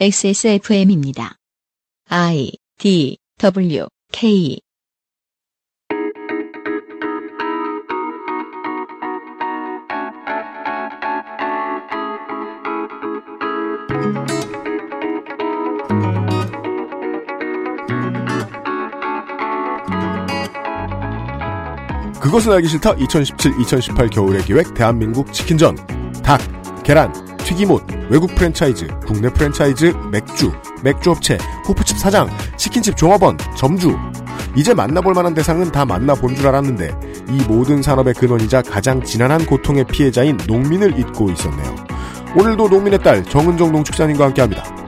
XSFM입니다. I D W K. 그것은 알기 싫다. 2017-2018 겨울의 기획 대한민국 치킨전. 닭, 계란, 튀김옷, 외국 프랜차이즈, 국내 프랜차이즈, 맥주, 맥주업체, 호프집 사장, 치킨집 종업원, 점주 이제 만나볼 만한 대상은 다 만나본 줄 알았는데 이 모든 산업의 근원이자 가장 지난한 고통의 피해자인 농민을 잊고 있었네요. 오늘도 농민의 딸 정은정 농축산인과 함께합니다.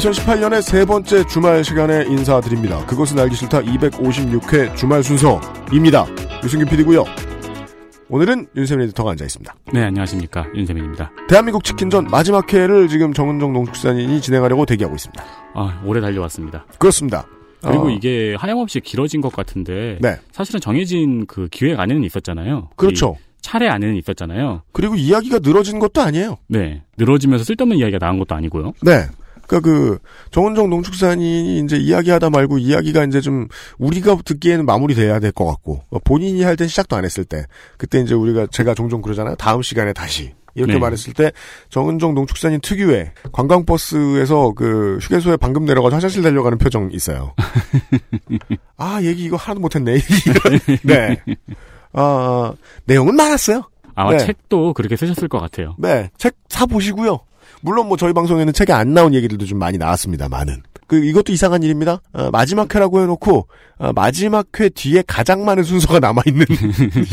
(2018년의) 세 번째 주말 시간에 인사드립니다 그것은 알기 싫다 (256회) 주말 순서입니다 유승균 PD고요 오늘은 윤세민 에디터가 앉아있습니다 네, 안녕하십니까. 윤세민입니다. 대한민국 치킨전 마지막 회를 지금 정은정 농축산인이 진행하려고 대기하고 있습니다 아, 오래 달려왔습니다. 그렇습니다 그리고 어, 이게 하염없이 길어진 것 같은데 네 사실은 정해진 그 기획 안에는 있었잖아요. 그렇죠 이 차례 안에는 있었잖아요. 그리고 이야기가 늘어진 것도 아니에요 네. 늘어지면서 쓸데없는 이야기가 나온 것도 아니고요. 네. 그니까 그, 정은정 농축산인이 이제 이야기하다 말고 이야기가 이제 좀 우리가 듣기에는 마무리돼야 될 것 같고, 어, 본인이 할 땐 시작도 안 했을 때, 그때 이제 우리가 제가 종종 그러잖아요. 다음 시간에 다시. 이렇게 네. 말했을 때, 정은정 농축산인 특유의 관광버스에서 그 휴게소에 방금 내려가서 화장실 달려가는 표정 있어요. 아, 얘기 이거 하나도 못했네. 네. 아, 내용은 많았어요. 아마 네. 책도 그렇게 쓰셨을 것 같아요. 네, 책 사 보시고요. 물론 뭐 저희 방송에는 책에 안 나온 얘기들도 좀 많이 나왔습니다만은. 그, 이것도 이상한 일입니다. 어, 마지막 회라고 해놓고, 어, 마지막 회 뒤에 가장 많은 순서가 남아 있는,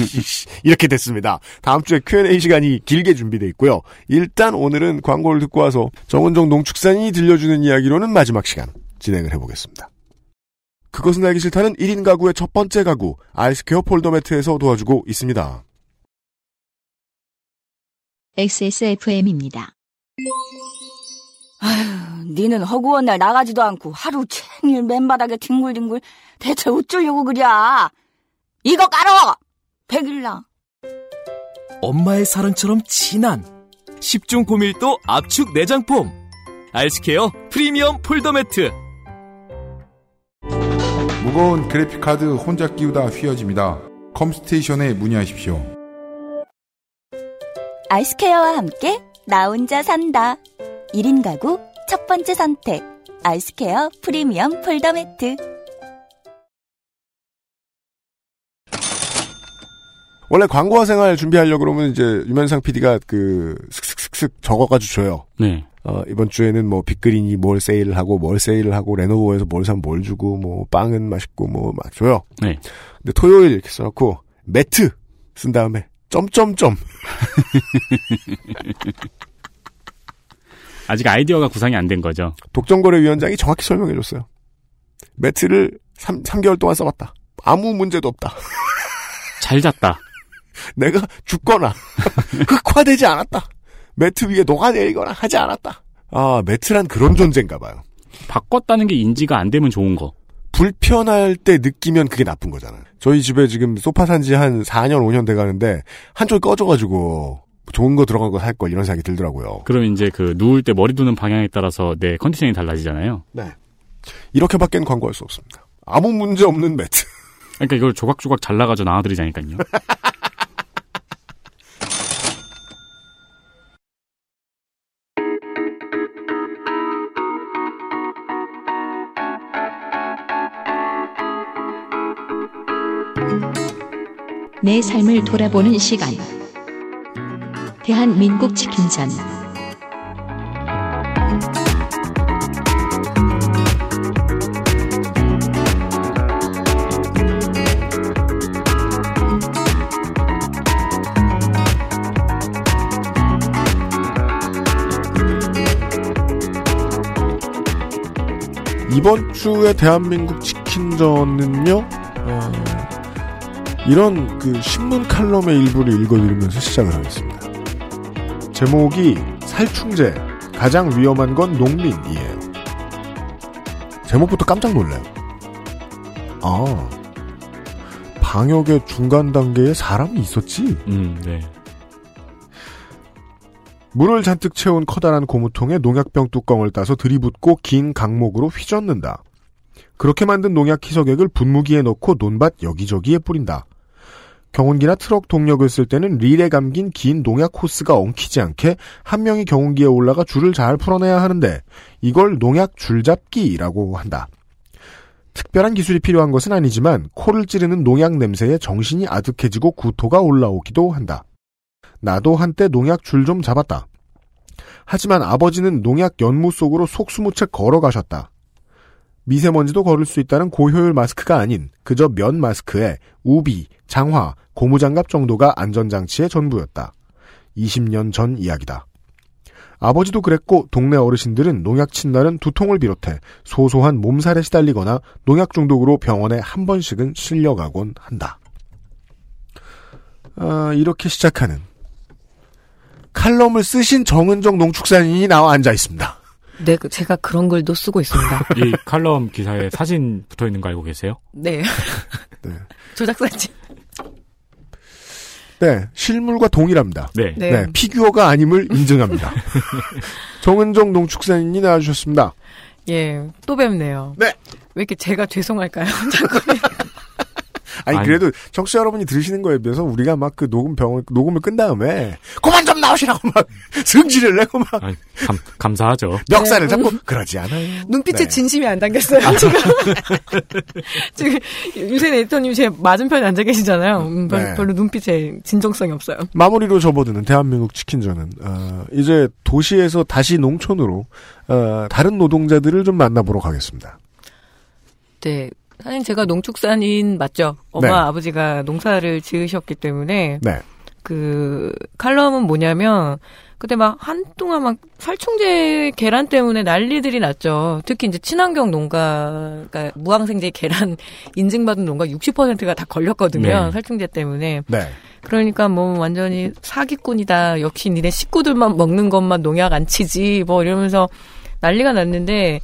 이렇게 됐습니다. 다음 주에 Q&A 시간이 길게 준비되어 있고요. 일단 오늘은 광고를 듣고 와서 정은정 농축산이 들려주는 이야기로는 마지막 시간 진행을 해보겠습니다. 그것은 알기 싫다는 1인 가구의 첫 번째 가구, 아이스케어 폴더 매트에서 도와주고 있습니다. XSFM입니다. 아휴, 니는 허구한 날 나가지도 않고 하루 종일 맨바닥에 뒹굴뒹굴 대체 어쩌려고 그랴? 이거 깔어! 백일랑. 엄마의 사랑처럼 진한 10중 고밀도 압축 내장폼 아이스케어 프리미엄 폴더 매트 무거운 그래픽카드 혼자 끼우다 휘어집니다. 컴스테이션에 문의하십시오. 아이스케어와 함께 나 혼자 산다. 1인 가구 첫 번째 선택. 아이스케어 프리미엄 폴더 매트. 원래 광고와 생활 준비하려고 그러면 이제 유면상 PD가 그 슥슥슥슥 적어가지고 줘요. 네. 어, 이번 주에는 뭐 빅그린이 뭘 세일을 하고 뭘 세일을 하고 레노버에서 뭘 사면 뭘 주고 뭐 빵은 맛있고 뭐 막 줘요. 네. 근데 토요일 이렇게 써놓고 매트 쓴 다음에 점점점 아직 아이디어가 구상이 안 된 거죠. 독점거래위원장이 정확히 설명해 줬어요. 매트를 3, 3개월 동안 써봤다. 아무 문제도 없다. 잘 잤다. 내가 죽거나 흑화되지 않았다. 매트 위에 녹아내리거나 하지 않았다. 아 매트란 그런 존재인가 봐요. 바꿨다는 게 인지가 안 되면 좋은 거. 불편할 때 느끼면 그게 나쁜 거잖아요. 저희 집에 지금 소파 산지 한 4년, 5년 돼 가는데 한쪽이 꺼져가지고 좋은 거 들어간 거 살 걸 이런 생각이 들더라고요. 그럼 이제 그 누울 때 머리 두는 방향에 따라서 내 컨디션이 달라지잖아요. 네. 이렇게밖엔 광고할 수 없습니다. 아무 문제 없는 매트. 그러니까 이걸 조각조각 잘라가지고 나눠드리자니까요. 내 삶을 돌아보는 시간. 대한민국 치킨전. 이번 주의 대한민국 치킨전은요, 어, 이런 그 신문 칼럼의 일부를 읽어드리면서 시작을 하겠습니다. 제목이 살충제, 가장 위험한 건 농민이에요. 제목부터 깜짝 놀래요. 아, 방역의 중간 단계에 사람이 있었지? 음, 네. 물을 잔뜩 채운 커다란 고무통에 농약병 뚜껑을 따서 들이붓고 긴 강목으로 휘젓는다. 그렇게 만든 농약 희석액을 분무기에 넣고 논밭 여기저기에 뿌린다. 경운기나 트럭 동력을 쓸 때는 릴에 감긴 긴 농약 호스가 엉키지 않게 한 명이 경운기에 올라가 줄을 잘 풀어내야 하는데 이걸 농약 줄잡기라고 한다. 특별한 기술이 필요한 것은 아니지만 코를 찌르는 농약 냄새에 정신이 아득해지고 구토가 올라오기도 한다. 나도 한때 농약 줄 좀 잡았다. 하지만 아버지는 농약 연무 속으로 속수무책 걸어가셨다. 미세먼지도 걸을 수 있다는 고효율 마스크가 아닌 그저 면 마스크에 우비, 장화, 고무장갑 정도가 안전장치의 전부였다. 20년 전 이야기다. 아버지도 그랬고 동네 어르신들은 농약 친날은 두통을 비롯해 소소한 몸살에 시달리거나 농약 중독으로 병원에 한 번씩은 실려가곤 한다. 아, 이렇게 시작하는 칼럼을 쓰신 정은정 농축산인이 나와 앉아 있습니다. 네, 그 제가 그런 글도 쓰고 있습니다. 이 칼럼 기사에 사진 붙어 있는 거 알고 계세요? 네. 네. 조작사진. 네, 실물과 동일합니다. 네. 네. 네, 피규어가 아님을 인증합니다. 정은정 농축산인이 나와주셨습니다. 예, 또 뵙네요. 네. 왜 이렇게 제가 죄송할까요? 자꾸. 아니, 아니. 그래도 청취자 여러분이 들으시는 거에 비해서 우리가 막 그 녹음 병 녹음을 끝 다음에 그만 좀 나오시라고 막 승질을 내고 막 아, 감, 감사하죠. 멱살을 잡고 그러지 않아요. 눈빛에 네. 진심이 안 담겼어요, 지금. 지금, 유세 에디터님 제 맞은편에 앉아 계시잖아요. 음, 별- 네. 별로 눈빛에 진정성이 없어요. 마무리로 접어드는 대한민국 치킨전은 어, 이제 도시에서 다시 농촌으로 어, 다른 노동자들을 좀 만나보러 가겠습니다. 네. 사실 제가 농축산인 맞죠? 엄마, 네. 아버지가 농사를 지으셨기 때문에 네. 그 칼럼은 뭐냐면 그때 막 한동안 막 살충제 계란 때문에 난리들이 났죠. 특히 이제 친환경 농가, 그러니까 무항생제 계란 인증받은 농가 60%가 다 걸렸거든요. 네. 살충제 때문에. 네. 그러니까 뭐 완전히 사기꾼이다. 역시 니네 식구들만 먹는 것만 농약 안 치지. 뭐 이러면서 난리가 났는데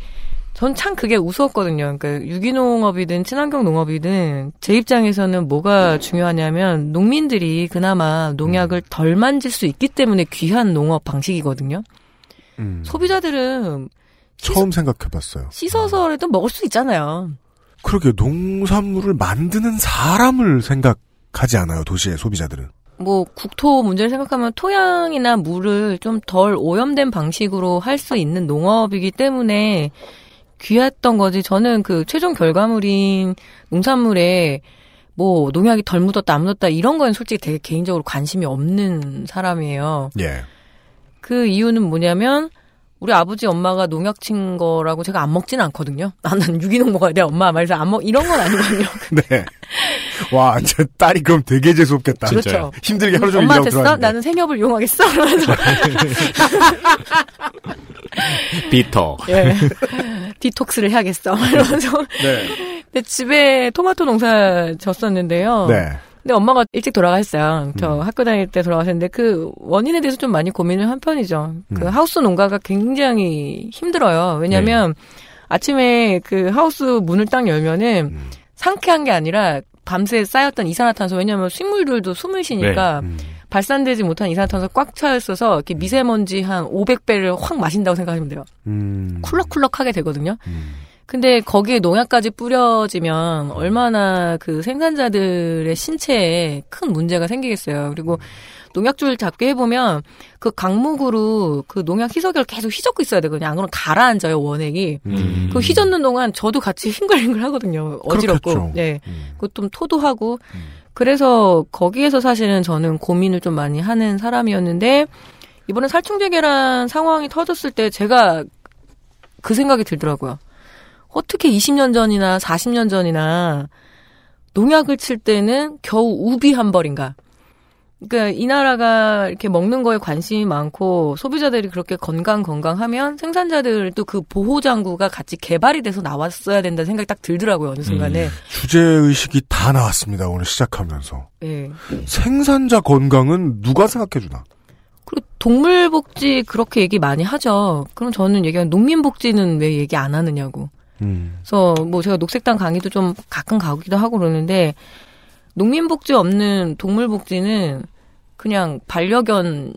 전 참 그게 우스웠거든요. 그러니까 유기농업이든 친환경 농업이든 제 입장에서는 뭐가 중요하냐면 농민들이 그나마 농약을 덜 만질 수 있기 때문에 귀한 농업 방식이거든요. 음, 소비자들은 처음 생각해봤어요. 씻어서라도 먹을 수 있잖아요. 그러게 농산물을 만드는 사람을 생각하지 않아요. 도시의 소비자들은. 뭐 국토 문제를 생각하면 토양이나 물을 좀 덜 오염된 방식으로 할 수 있는 농업이기 때문에 귀했던 거지. 저는 그 최종 결과물인 농산물에 뭐 농약이 덜 묻었다 안 묻었다 이런 거는 솔직히 되게 개인적으로 관심이 없는 사람이에요. 예. 그 이유는 뭐냐면 우리 아버지 엄마가 농약 친 거라고 제가 안 먹지는 않거든요. 아, 난 유기농 먹어야 돼. 엄마 말해서 안 먹, 이런 건 아니거든요. 네. 와, 저 딸이 그럼 되게 재수 없겠다. 그렇죠. 힘들게 하루 종일 엄마 됐어? 나는 생협을 이용하겠어? 이러면서 비터. 예. 디톡스를 해야겠어. 이러면서. 네. 근데 집에 토마토 농사 졌었는데요. 네. 근데 엄마가 일찍 돌아가셨어요. 저 음. 학교 다닐 때 돌아가셨는데 그 원인에 대해서 좀 많이 고민을 한 편이죠. 그 음. 하우스 농가가 굉장히 힘들어요. 왜냐면 아침에 그 하우스 문을 딱 열면은 음. 상쾌한 게 아니라 밤새 쌓였던 이산화탄소 왜냐면 식물들도 숨을 쉬니까 음. 발산되지 못한 이산화탄소 꽉 차 있어서 이렇게 미세먼지 한 500배를 확 마신다고 생각하시면 돼요. 음. 쿨럭쿨럭하게 되거든요. 음. 근데 거기에 농약까지 뿌려지면 얼마나 그 생산자들의 신체에 큰 문제가 생기겠어요. 그리고 농약줄 잡게 해보면 그 강목으로 그 농약 희석을 계속 휘젓고 있어야 되거든요. 안 그러면 가라앉아요, 원액이. 음. 그 휘젓는 동안 저도 같이 싱글싱글 하거든요. 어지럽고. 그렇겠죠. 네. 음. 그것 좀 토도하고. 그래서 거기에서 사실은 저는 고민을 좀 많이 하는 사람이었는데 이번에 살충제 계란 상황이 터졌을 때 제가 그 생각이 들더라고요. 어떻게 20년 전이나 40년 전이나 농약을 칠 때는 겨우 우비 한 벌인가. 그러니까 이 나라가 이렇게 먹는 거에 관심이 많고 소비자들이 그렇게 건강 건강하면 생산자들도 그 보호 장구가 같이 개발이 돼서 나왔어야 된다는 생각이 딱 들더라고요 어느 순간에. 주제 의식이 다 나왔습니다. 오늘 시작하면서 예. 생산자 건강은 누가 생각해 주나? 그리고 동물복지 그렇게 얘기 많이 하죠. 그럼 저는 얘기한 농민복지는 왜 얘기 안 하느냐고. 음. 그래서 뭐 제가 녹색당 강의도 좀 가끔 가기도 하고 그러는데 농민복지 없는 동물복지는 그냥 반려견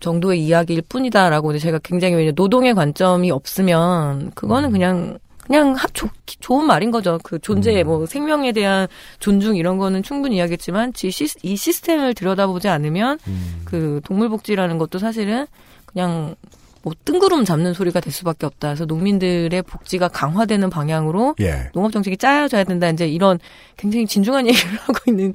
정도의 이야기일 뿐이다라고 제가 굉장히 왜냐 노동의 관점이 없으면 그거는 그냥 그냥 하, 조, 좋은 말인 거죠. 그 존재 뭐 생명에 대한 존중 이런 거는 충분히 이야기했지만 지 시, 이 시스템을 들여다보지 않으면 음. 그 동물복지라는 것도 사실은 그냥 뭐 뜬구름 잡는 소리가 될 수밖에 없다. 그래서 농민들의 복지가 강화되는 방향으로 예. 농업 정책이 짜여져야 된다. 이제 이런 굉장히 진중한 얘기를 하고 있는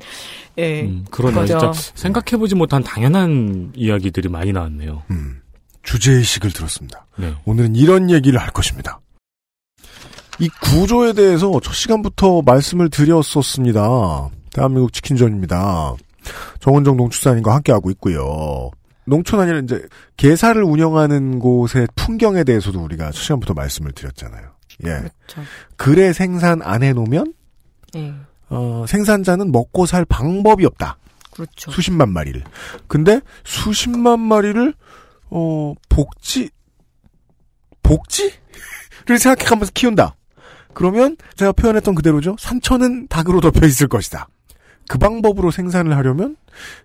예. 음, 그러네. 진짜 생각해 보지 못한 당연한 이야기들이 많이 나왔네요. 음. 주제 의식을 들었습니다. 네. 오늘은 이런 얘기를 할 것입니다. 이 구조에 대해서 첫 시간부터 말씀을 드렸었습니다. 대한민국 치킨전입니다. 정원정 농축산인과 함께하고 있고요. 농촌 아니라 이제 개사를 운영하는 곳의 풍경에 대해서도 우리가 첫 시간부터 말씀을 드렸잖아요. 예. 그렇죠. 글에 생산 안 해놓으면 예. 어, 생산자는 먹고 살 방법이 없다. 그렇죠. 수십만 마리를. 근데 수십만 마리를 어 복지 복지를 생각해가면서 키운다. 그러면 제가 표현했던 그대로죠. 산천은 닭으로 덮여 있을 것이다. 그 방법으로 생산을 하려면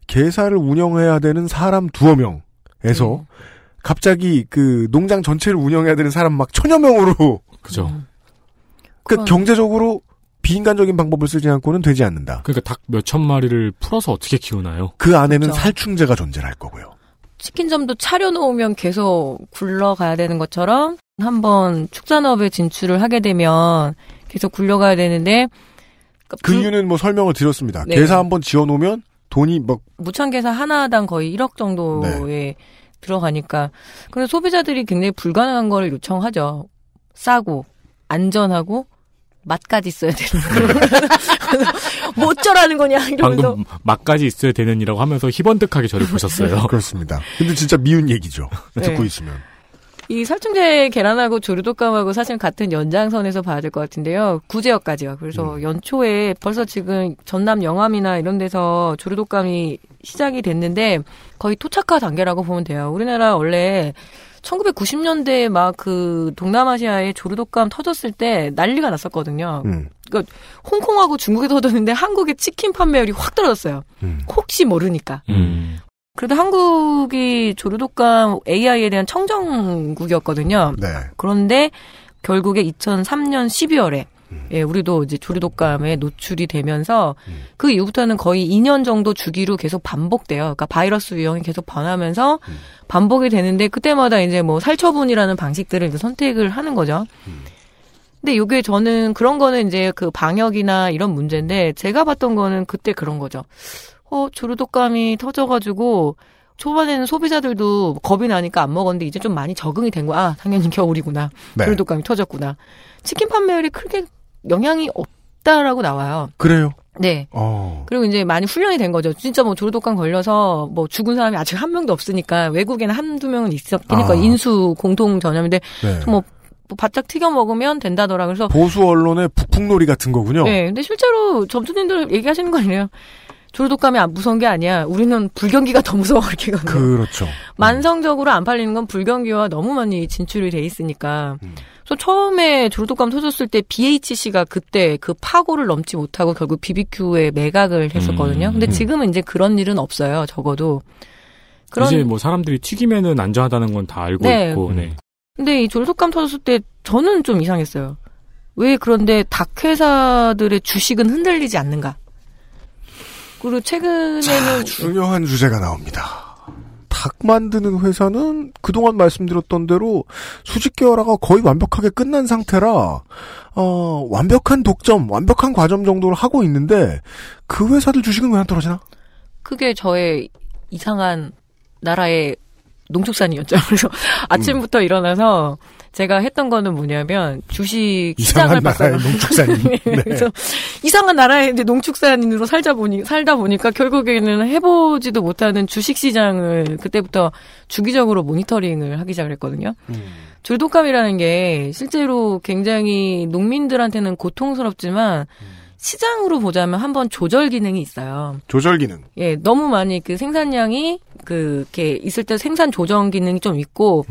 개사를 운영해야 되는 사람 두어 명에서 음. 갑자기 그 농장 전체를 운영해야 되는 사람 막 천여 명으로 그죠. 음. 그 그건- 경제적으로 비인간적인 방법을 쓰지 않고는 되지 않는다. 그러니까 닭 몇 천 마리를 풀어서 어떻게 키우나요? 그 안에는 그렇죠. 살충제가 존재를 할 거고요. 치킨점도 차려놓으면 계속 굴러가야 되는 것처럼 한번 축산업에 진출을 하게 되면 계속 굴러가야 되는데 그러니까 그 불- 이유는 뭐 설명을 드렸습니다. 네. 개사 한번 지어놓으면 돈이 막 무창개사 하나당 거의 1억 정도에 네. 들어가니까. 그래서 소비자들이 굉장히 불가능한 걸 요청하죠. 싸고 안전하고 맛까지 있어야 되는 거. 뭐 어쩌라는 거냐 이러면서 방금 맛까지 있어야 되는이라고 하면서 희번뜩하게 저를 보셨어요. 그렇습니다. 근데 진짜 미운 얘기죠. 네. 듣고 있으면. 이 살충제 계란하고 조류독감하고 사실 같은 연장선에서 봐야 될 것 같은데요. 구제역까지요. 그래서 음. 연초에 벌써 지금 전남 영암이나 이런 데서 조류독감이 시작이 됐는데 거의 토착화 단계라고 보면 돼요. 우리나라 원래 1990년대에 막 그 동남아시아에 조류독감 터졌을 때 난리가 났었거든요. 음. 홍콩하고 중국에 터졌는데 한국의 치킨 판매율이 확 떨어졌어요. 음. 혹시 모르니까. 음. 그래도 한국이 조류독감 AI에 대한 청정국이었거든요. 네. 그런데 결국에 2003년 12월에 음. 예, 우리도 이제 조류독감에 노출이 되면서 음. 그 이후부터는 거의 2년 정도 주기로 계속 반복돼요. 그러니까 바이러스 유형이 계속 변하면서 음. 반복이 되는데 그때마다 이제 뭐 살처분이라는 방식들을 이제 선택을 하는 거죠. 음. 근데 요게 저는 그런 거는 이제 그 방역이나 이런 문제인데 제가 봤던 거는 그때 그런 거죠. 어, 조류독감이 터져가지고 초반에는 소비자들도 겁이 나니까 안 먹었는데 이제 좀 많이 적응이 된 거야. 아, 당연히 겨울이구나. 네. 조류독감이 터졌구나. 치킨 판매율이 크게 영향이 없다라고 나와요. 그래요. 네. 어. 그리고 이제 많이 훈련이 된 거죠. 진짜 뭐 조류독감 걸려서 뭐 죽은 사람이 아직 한 명도 없으니까 외국에는 한두 명은 있었으니까 아. 인수 공통 전염인데 네. 뭐, 뭐 바짝 튀겨 먹으면 된다더라. 그래서 보수 언론의 북풍놀이 같은 거군요. 네, 근데 실제로 점주님들 얘기하시는 거 아니에요? 조류독감이 안 무서운 게 아니야. 우리는 불경기가 더 무서워 이렇게 가면. 그렇죠. 만성적으로 안 팔리는 건 불경기와 너무 많이 진출이 돼 있으니까. 음. 그래서 처음에 조류독감 터졌을 때 BHC가 그때 그 파고를 넘지 못하고 결국 BBQ에 매각을 했었거든요. 음. 근데 지금은 이제 그런 일은 없어요. 적어도. 그런 이제 뭐 사람들이 튀기면은 안전하다는 건 다 알고 네. 있고, 네. 근데 이 조류독감 터졌을 때 저는 좀 이상했어요. 왜 그런데 닭 회사들의 주식은 흔들리지 않는가? 그리고 최근에는 자, 중요한 주제가 나옵니다. 닭 만드는 회사는 그동안 말씀드렸던 대로 수직 계열화가 거의 완벽하게 끝난 상태라 어, 완벽한 독점, 완벽한 과점 정도를 하고 있는데 그 회사들 주식은 왜 안 떨어지나? 그게 저의 이상한 나라의 농축산이었죠. 그래서 아침부터 일어나서 제가 했던 거는 뭐냐면 주식 시장을 봤어요. 농축산인. 네. 그래서 이상한 나라의 이제 농축산인으로 살자 보니 살다 보니까 결국에는 해보지도 못하는 주식 시장을 그때부터 주기적으로 모니터링을 하기 시작을 했거든요. 음. 줄독감이라는 게 실제로 굉장히 농민들한테는 고통스럽지만 시장으로 보자면 한번 조절 기능이 있어요. 조절 기능. 예, 너무 많이 그 생산량이 그 이렇게 있을 때 생산 조정 기능이 좀 있고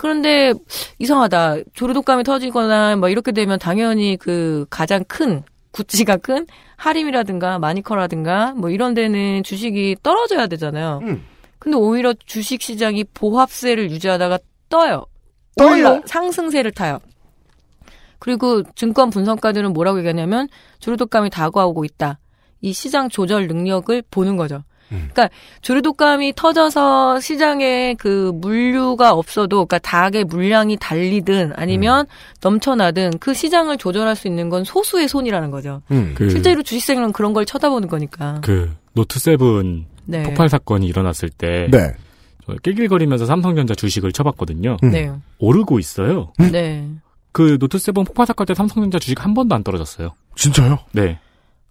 그런데 이상하다. 조류독감이 터지거나 뭐 이렇게 되면 당연히 그 가장 큰 구찌가 큰 하림이라든가 마니커라든가 뭐 이런 데는 주식이 떨어져야 되잖아요. 음. 근데 오히려 주식 시장이 보합세를 유지하다가 떠요. 떠요? 상승세를 타요. 그리고 증권 분석가들은 뭐라고 얘기하냐면 조류독감이 다가오고 있다. 이 시장 조절 능력을 보는 거죠. 음. 그러니까 조류독감이 터져서 시장에 그 물류가 없어도 그러니까 닭의 물량이 달리든 아니면 넘쳐나든 그 시장을 조절할 수 있는 건 소수의 손이라는 거죠. 음. 그, 실제로 주식생은 그런 걸 쳐다보는 거니까. 그 Note Seven 네. 폭발 사건이 일어났을 때 네. 저 낄낄거리면서 삼성전자 주식을 쳐봤거든요. 음. 네. 오르고 있어요. 네. 그 Note Seven 폭발 사건 때 삼성전자 주식 한 번도 안 떨어졌어요. 진짜요? 네.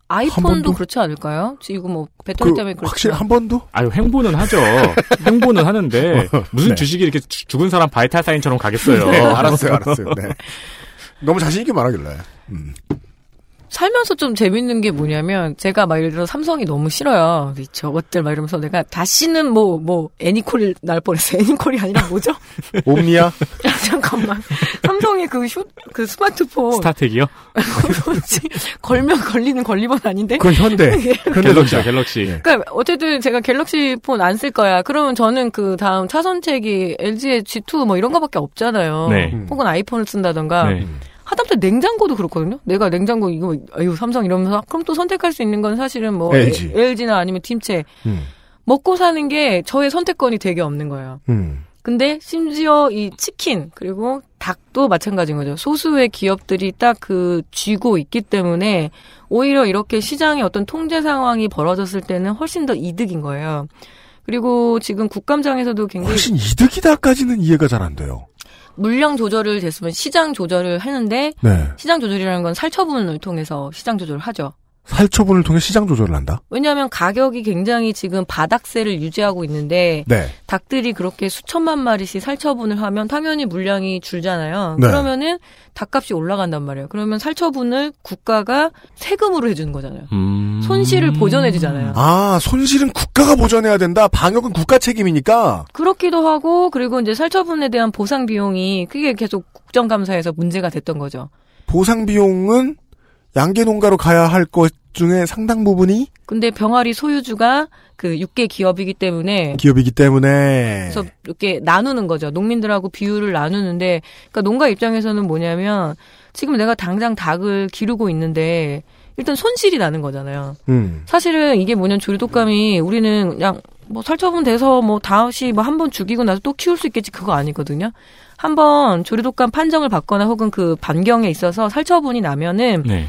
한 아이폰도? 그렇지 않을까요? 지금 뭐 배터리 그 때문에 그렇지. 확실히 한 번도? 아유 횡보는 하죠. 횡보는 하는데 무슨 네. 주식이 이렇게 죽- 죽은 사람 바이탈 사인처럼 가겠어요. 어, 알았어요, 알았어요. 네. 너무 자신 있게 말하길래. 음. 살면서 좀 재밌는 게 뭐냐면 제가 막 예를 들어 삼성이 너무 싫어요. 이 저것들 막 이러면서 내가 다시는 뭐 뭐 애니콜 날 뻔했어. 애니콜이 아니라 뭐죠? 옴니아? 잠깐만. 삼성의 그 슈, 그 스마트폰 스타텍이요? 걸면 걸리는 걸리번 아닌데? 그건 현대. 갤럭시, 현대전자. 갤럭시. 그러니까 어쨌든 제가 갤럭시 폰 안 쓸 거야. 그러면 저는 그 다음 차선책이 LG의 G2 뭐 이런 거밖에 없잖아요. 네. 음. 혹은 아이폰을 쓴다던가. 네. 하다못해 냉장고도 그렇거든요. 내가 냉장고 이거 아유 삼성 이러면서 그럼 또 선택할 수 있는 건 사실은 뭐 LG. LG나 아니면 팀체 음. 먹고 사는 게 저의 선택권이 되게 없는 거예요. 음. 근데 심지어 이 치킨 그리고 닭도 마찬가지인 거죠. 소수의 기업들이 딱 그 쥐고 있기 때문에 오히려 이렇게 시장의 어떤 통제 상황이 벌어졌을 때는 훨씬 더 이득인 거예요. 그리고 지금 국감장에서도 굉장히 훨씬 이득이다까지는 이해가 잘 안 돼요. 물량 조절을 됐으면 시장 조절을 하는데 네. 시장 조절이라는 건 살처분을 통해서 시장 조절을 하죠. 살처분을 통해 시장 조절을 한다? 왜냐하면 가격이 굉장히 지금 바닥세를 유지하고 있는데 네. 닭들이 그렇게 수천만 마리씩 살처분을 하면 당연히 물량이 줄잖아요. 네. 그러면은 닭값이 올라간단 말이에요. 그러면 살처분을 국가가 세금으로 해주는 거잖아요. 음. 손실을 보전해주잖아요. 아, 손실은 국가가 보전해야 된다. 방역은 국가 책임이니까. 그렇기도 하고 그리고 이제 살처분에 대한 보상 비용이 그게 계속 국정감사에서 문제가 됐던 거죠. 보상 비용은 양계 농가로 가야 할 것 중에 상당 부분이 근데 병아리 소유주가 그 육계 기업이기 때문에 기업이기 때문에 그래서 이렇게 나누는 거죠. 농민들하고 비율을 나누는데, 그러니까 농가 입장에서는 뭐냐면 지금 내가 당장 닭을 기르고 있는데 일단 손실이 나는 거잖아요. 음. 사실은 이게 뭐냐면 조류독감이 우리는 그냥 뭐 살처분 돼서 뭐 다시 뭐 한 번 죽이고 나서 또 키울 수 있겠지 그거 아니거든요. 한번 조류독감 판정을 받거나 혹은 그 반경에 있어서 살처분이 나면은 네.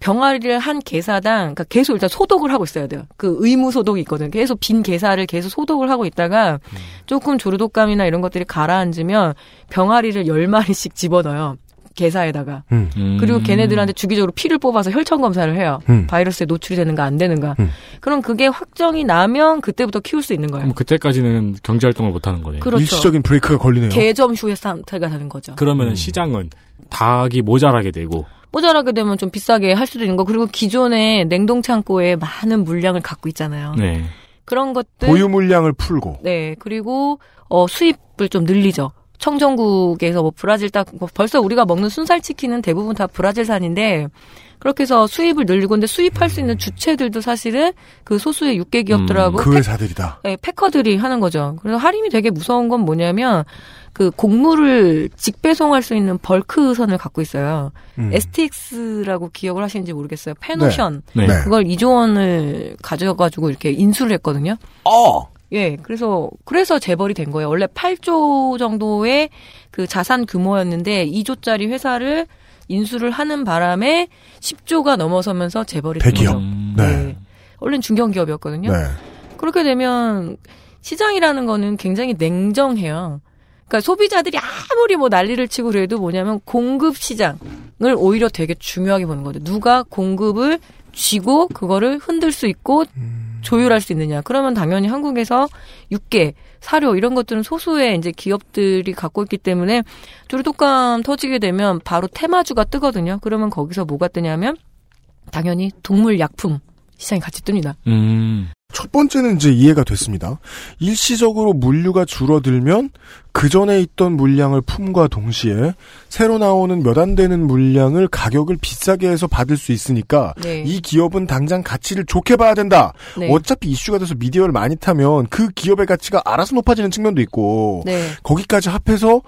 병아리를 한 개사당 그러니까 계속 일단 소독을 하고 있어야 돼요. 그 의무 소독이 있거든요. 계속 빈 개사를 계속 소독을 하고 있다가 조금 조류독감이나 이런 것들이 가라앉으면 병아리를 10마리씩 집어넣어요. 개사에다가. 음. 그리고 음. 걔네들한테 주기적으로 피를 뽑아서 혈청 검사를 해요. 음. 바이러스에 노출이 되는가 안 되는가. 음. 그럼 그게 확정이 나면 그때부터 키울 수 있는 거예요. 그럼 그때까지는 경제 활동을 못 하는 거네요. 그렇죠. 일시적인 브레이크가 걸리네요. 개점 후의 상태가 되는 거죠. 그러면 음. 은 시장은 닭이 모자라게 되고 모자라게 되면 좀 비싸게 할 수도 있는 거. 그리고 기존에 냉동 창고에 많은 물량을 갖고 있잖아요. 네. 그런 것들 보유 물량을 풀고 네, 그리고 어 수입을 좀 늘리죠. 청정국에서 뭐 브라질 딱뭐 벌써 우리가 먹는 순살 치킨은 대부분 다 브라질산인데 그렇게 해서 수입을 늘리고 근데 수입할 수 있는 주체들도 사실은 그 소수의 육계 기업들하고 그 팩- 회사들이다. 네, 패커들이 하는 거죠. 그래서 할인이 되게 무서운 건 뭐냐면 그 곡물을 직배송할 수 있는 벌크선을 갖고 있어요. 음. STX라고 기억을 하시는지 모르겠어요. 페노션. 네. 네. 그걸 2조 원을 가져가지고 이렇게 인수를 했거든요. 어. 예, 그래서 그래서 재벌이 된 거예요. 원래 8조 정도의 그 자산 규모였는데 2조짜리 회사를 인수를 하는 바람에 10조가 넘어서면서 재벌이 된 대기업. 거죠. 음. 네. 원래는 중견기업이었거든요. 네. 그렇게 되면 시장이라는 거는 굉장히 냉정해요. 그러니까 소비자들이 아무리 뭐 난리를 치고 그래도 뭐냐면 공급 시장을 오히려 되게 중요하게 보는 거죠. 누가 공급을 쥐고 그거를 흔들 수 있고 조율할 수 있느냐. 그러면 당연히 한국에서 육계, 사료 이런 것들은 소수의 이제 기업들이 갖고 있기 때문에 조류독감 터지게 되면 바로 테마주가 뜨거든요. 그러면 거기서 뭐가 뜨냐면 당연히 동물 약품 시장이 같이 뜹니다. 음. 첫 번째는 이제 이해가 됐습니다. 일시적으로 물류가 줄어들면 그 전에 있던 물량을 품과 동시에 새로 나오는 몇 안 되는 물량을 가격을 비싸게 해서 받을 수 있으니까 네. 이 기업은 당장 가치를 좋게 봐야 된다. 네. 어차피 이슈가 돼서 미디어를 많이 타면 그 기업의 가치가 알아서 높아지는 측면도 있고 네. 거기까지 합해서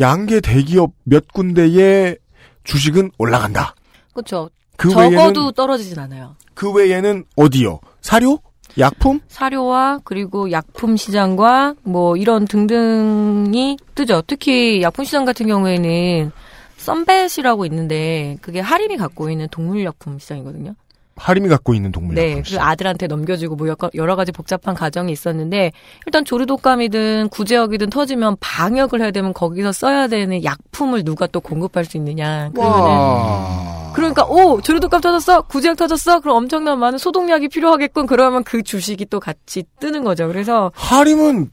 양계 대기업 몇 군데의 주식은 올라간다. 그렇죠. 그 적어도 외에는 떨어지진 않아요. 그 외에는 어디요? 사료? 약품? 사료와 그리고 약품 시장과 뭐 이런 등등이 뜨죠. 특히 약품 시장 같은 경우에는 썬벳이라고 있는데 그게 하림이 갖고 있는 동물 약품 시장이거든요. 하림이 갖고 있는 동물 네, 그. 아들한테 넘겨주고 뭐 여러- 여러 가지 복잡한 과정이 있었는데 일단 조류독감이든 구제역이든 터지면 방역을 해야 되면 거기서 써야 되는 약품을 누가 또 공급할 수 있느냐. 그러면은 와. 그러니까 오 조류독감 터졌어 구제역 터졌어 그럼 엄청난 많은 소독약이 필요하겠군 그러면 그 주식이 또 같이 뜨는 거죠. 그래서 하림은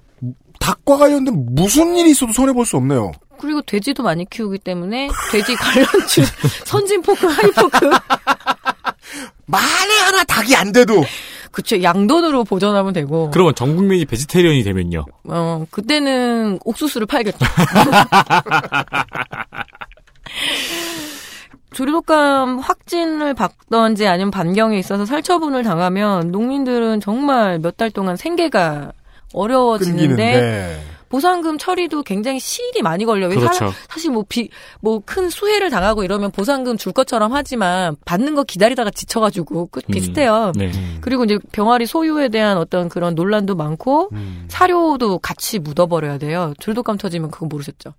닭과 관련된 무슨 일이 있어도 손해 볼 수 없네요. 그리고 돼지도 많이 키우기 때문에 돼지 관련 주 선진 포크 하이 포크 만에 하나 닭이 안 돼도 그쵸 양돈으로 보전하면 되고 그러면 전 국민이 vegetarian이 되면요. 어, 그때는 옥수수를 팔겠죠. 조류독감 확진을 받던지 아니면 반경에 있어서 살처분을 당하면 농민들은 정말 몇 달 동안 생계가 어려워지는데 끊기는데 보상금 처리도 굉장히 시일이 많이 걸려요. 왜 그렇죠. 사- 사실 뭐 비, 뭐 큰 수혜를 당하고 이러면 보상금 줄 것처럼 하지만 받는 거 기다리다가 지쳐가지고 끝 음. 비슷해요. 네. 그리고 이제 병아리 소유에 대한 어떤 그런 논란도 많고 음. 사료도 같이 묻어버려야 돼요. 조류독감 터지면 그거 모르셨죠?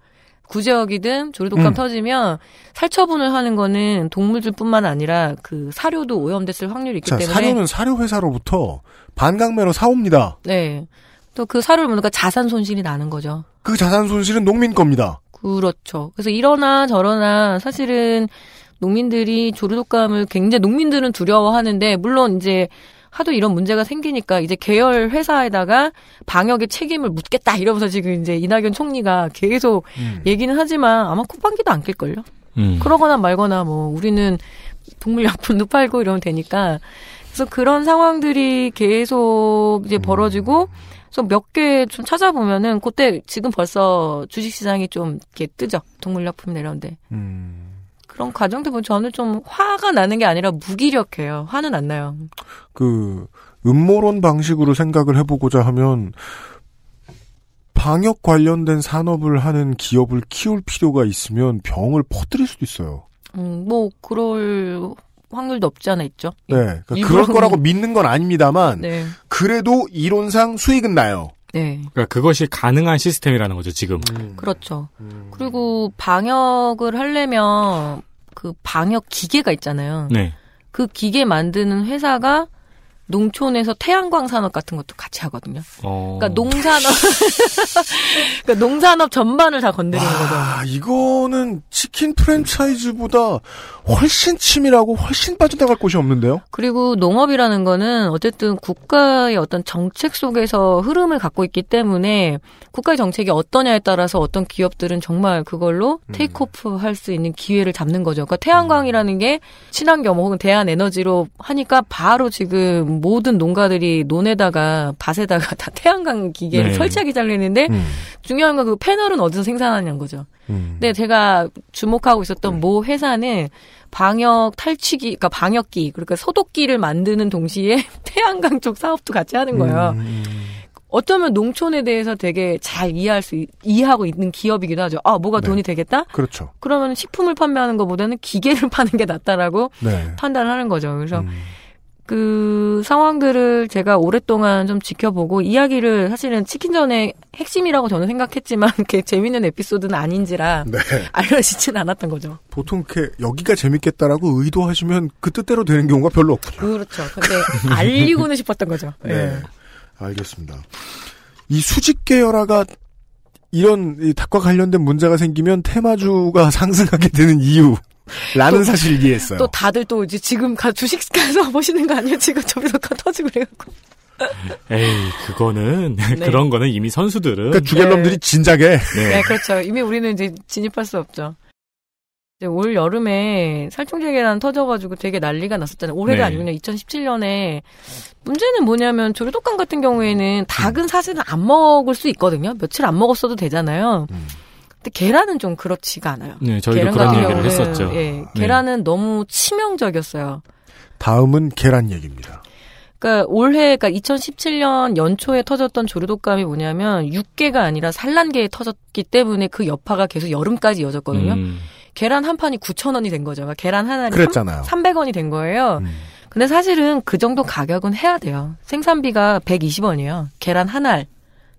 구제역이든 조류독감 음. 터지면 살처분을 하는 거는 동물들뿐만 아니라 그 사료도 오염됐을 확률이 있기 자 때문에 사료는 사료 회사로부터 반강매로 사옵니다. 네. 또 그 사료를 먹으니까 자산 손실이 나는 거죠. 그 자산 손실은 농민 겁니다. 그렇죠. 그래서 이러나 저러나 사실은 농민들이 조류독감을 굉장히 농민들은 두려워하는데 물론 이제 하도 이런 문제가 생기니까 이제 계열 회사에다가 방역의 책임을 묻겠다 이러면서 지금 이제 이낙연 총리가 계속 얘기는 하지만 아마 콧방귀도 안 낄걸요. 음. 그러거나 말거나 뭐 우리는 동물약품도 팔고 이러면 되니까 그래서 그런 상황들이 계속 이제 벌어지고 그래서 몇 개 좀 찾아보면은 그때 지금 벌써 주식시장이 좀 이렇게 뜨죠 동물약품 내려온데 음. 그런 과정들 보면 저는 좀 화가 나는 게 아니라 무기력해요 화는 안 나요 그 음모론 방식으로 생각을 해보고자 하면 방역 관련된 산업을 하는 기업을 키울 필요가 있으면 병을 퍼뜨릴 수도 있어요. 음, 뭐 그럴 확률도 없지 않아 있죠 네, 그러니까 그럴 거라고 믿는 건 아닙니다만 네 그래도 이론상 수익은 나요. 네. 그러니까 그것이 가능한 시스템이라는 거죠 지금. 그렇죠. 그리고 방역을 하려면 그 방역 기계가 있잖아요. 네. 그 기계 만드는 회사가 농촌에서 태양광 산업 같은 것도 같이 하거든요. 어. 그러니까 농산업, 그러니까 농산업 전반을 다 건드리는 거죠. 아, 이거는 치킨 프랜차이즈보다 훨씬 치밀하고 훨씬 빠져나갈 곳이 없는데요? 그리고 농업이라는 거는 어쨌든 국가의 어떤 정책 속에서 흐름을 갖고 있기 때문에 국가의 정책이 어떠냐에 따라서 어떤 기업들은 정말 그걸로 테이크오프 할 수 있는 기회를 잡는 거죠. 그러니까 태양광이라는 게 친환경 혹은 대한 에너지로 하니까 바로 지금 모든 농가들이 논에다가 밭에다가 다 태양광 기계를 네. 설치하기 잘리는데 음. 중요한 건 그 패널은 어디서 생산하냐는 거죠. 음. 근데 제가 주목하고 있었던 모 회사는 방역 탈취기, 그러니까 방역기, 그러니까 소독기를 만드는 동시에 태양광 쪽 사업도 같이 하는 거예요. 음. 어쩌면 농촌에 대해서 되게 잘 이해할 수, 있- 이해하고 있는 기업이기도 하죠. 아, 뭐가 네. 돈이 되겠다? 그렇죠. 그러면 식품을 판매하는 것보다는 기계를 파는 게 낫다라고 네. 판단을 하는 거죠. 그래서 음. 그 상황들을 제가 오랫동안 좀 지켜보고 이야기를 사실은 치킨전의 핵심이라고 저는 생각했지만 그렇게 재밌는 에피소드는 아닌지라 네. 알려지진 않았던 거죠. 보통 이렇게 여기가 재밌겠다라고 의도하시면 그 뜻대로 되는 경우가 별로 없군요. 그렇죠. 근데 알리고는 싶었던 거죠. 네. 예. 알겠습니다. 이 수직 계열화가 이런 이 닭과 관련된 문제가 생기면 테마주가 상승하게 되는 이유 라는 사실을 이해했어요. 또 다들 또 이제 지금 가 주식 가서 보시는 거 아니에요? 지금 저기서 가 터지고 그래갖고. 에이 그거는 네. 그런 거는 이미 선수들은 그러니까 주갤놈들이 진작에 네. 네, 그렇죠. 이미 우리는 이제 진입할 수 없죠. 이제 올 여름에 살충제 계란 터져가지고 되게 난리가 났었잖아요. 올해가 네. 아니군요. 2017년에 문제는 뭐냐면 조류독감 같은 경우에는 닭은 사실은 안 먹을 수 있거든요. 며칠 안 먹었어도 되잖아요. 근데 계란은 좀 그렇지가 않아요. 네, 저희도 계란 그런 얘기를 경우는, 했었죠. 예, 네. 계란은 너무 치명적이었어요. 다음은 계란 얘기입니다. 그러니까 올해 그러니까 2017년 연초에 터졌던 조류독감이 뭐냐면 6개가 아니라 산란계에 터졌기 때문에 그 여파가 계속 여름까지 이어졌거든요. 음, 계란 한 판이 9,000원이 된 거죠. 그러니까 계란 하나에 그랬잖아요. 300원이 된 거예요. 음. 근데 사실은 그 정도 가격은 해야 돼요. 생산비가 120원이에요. 계란 한 알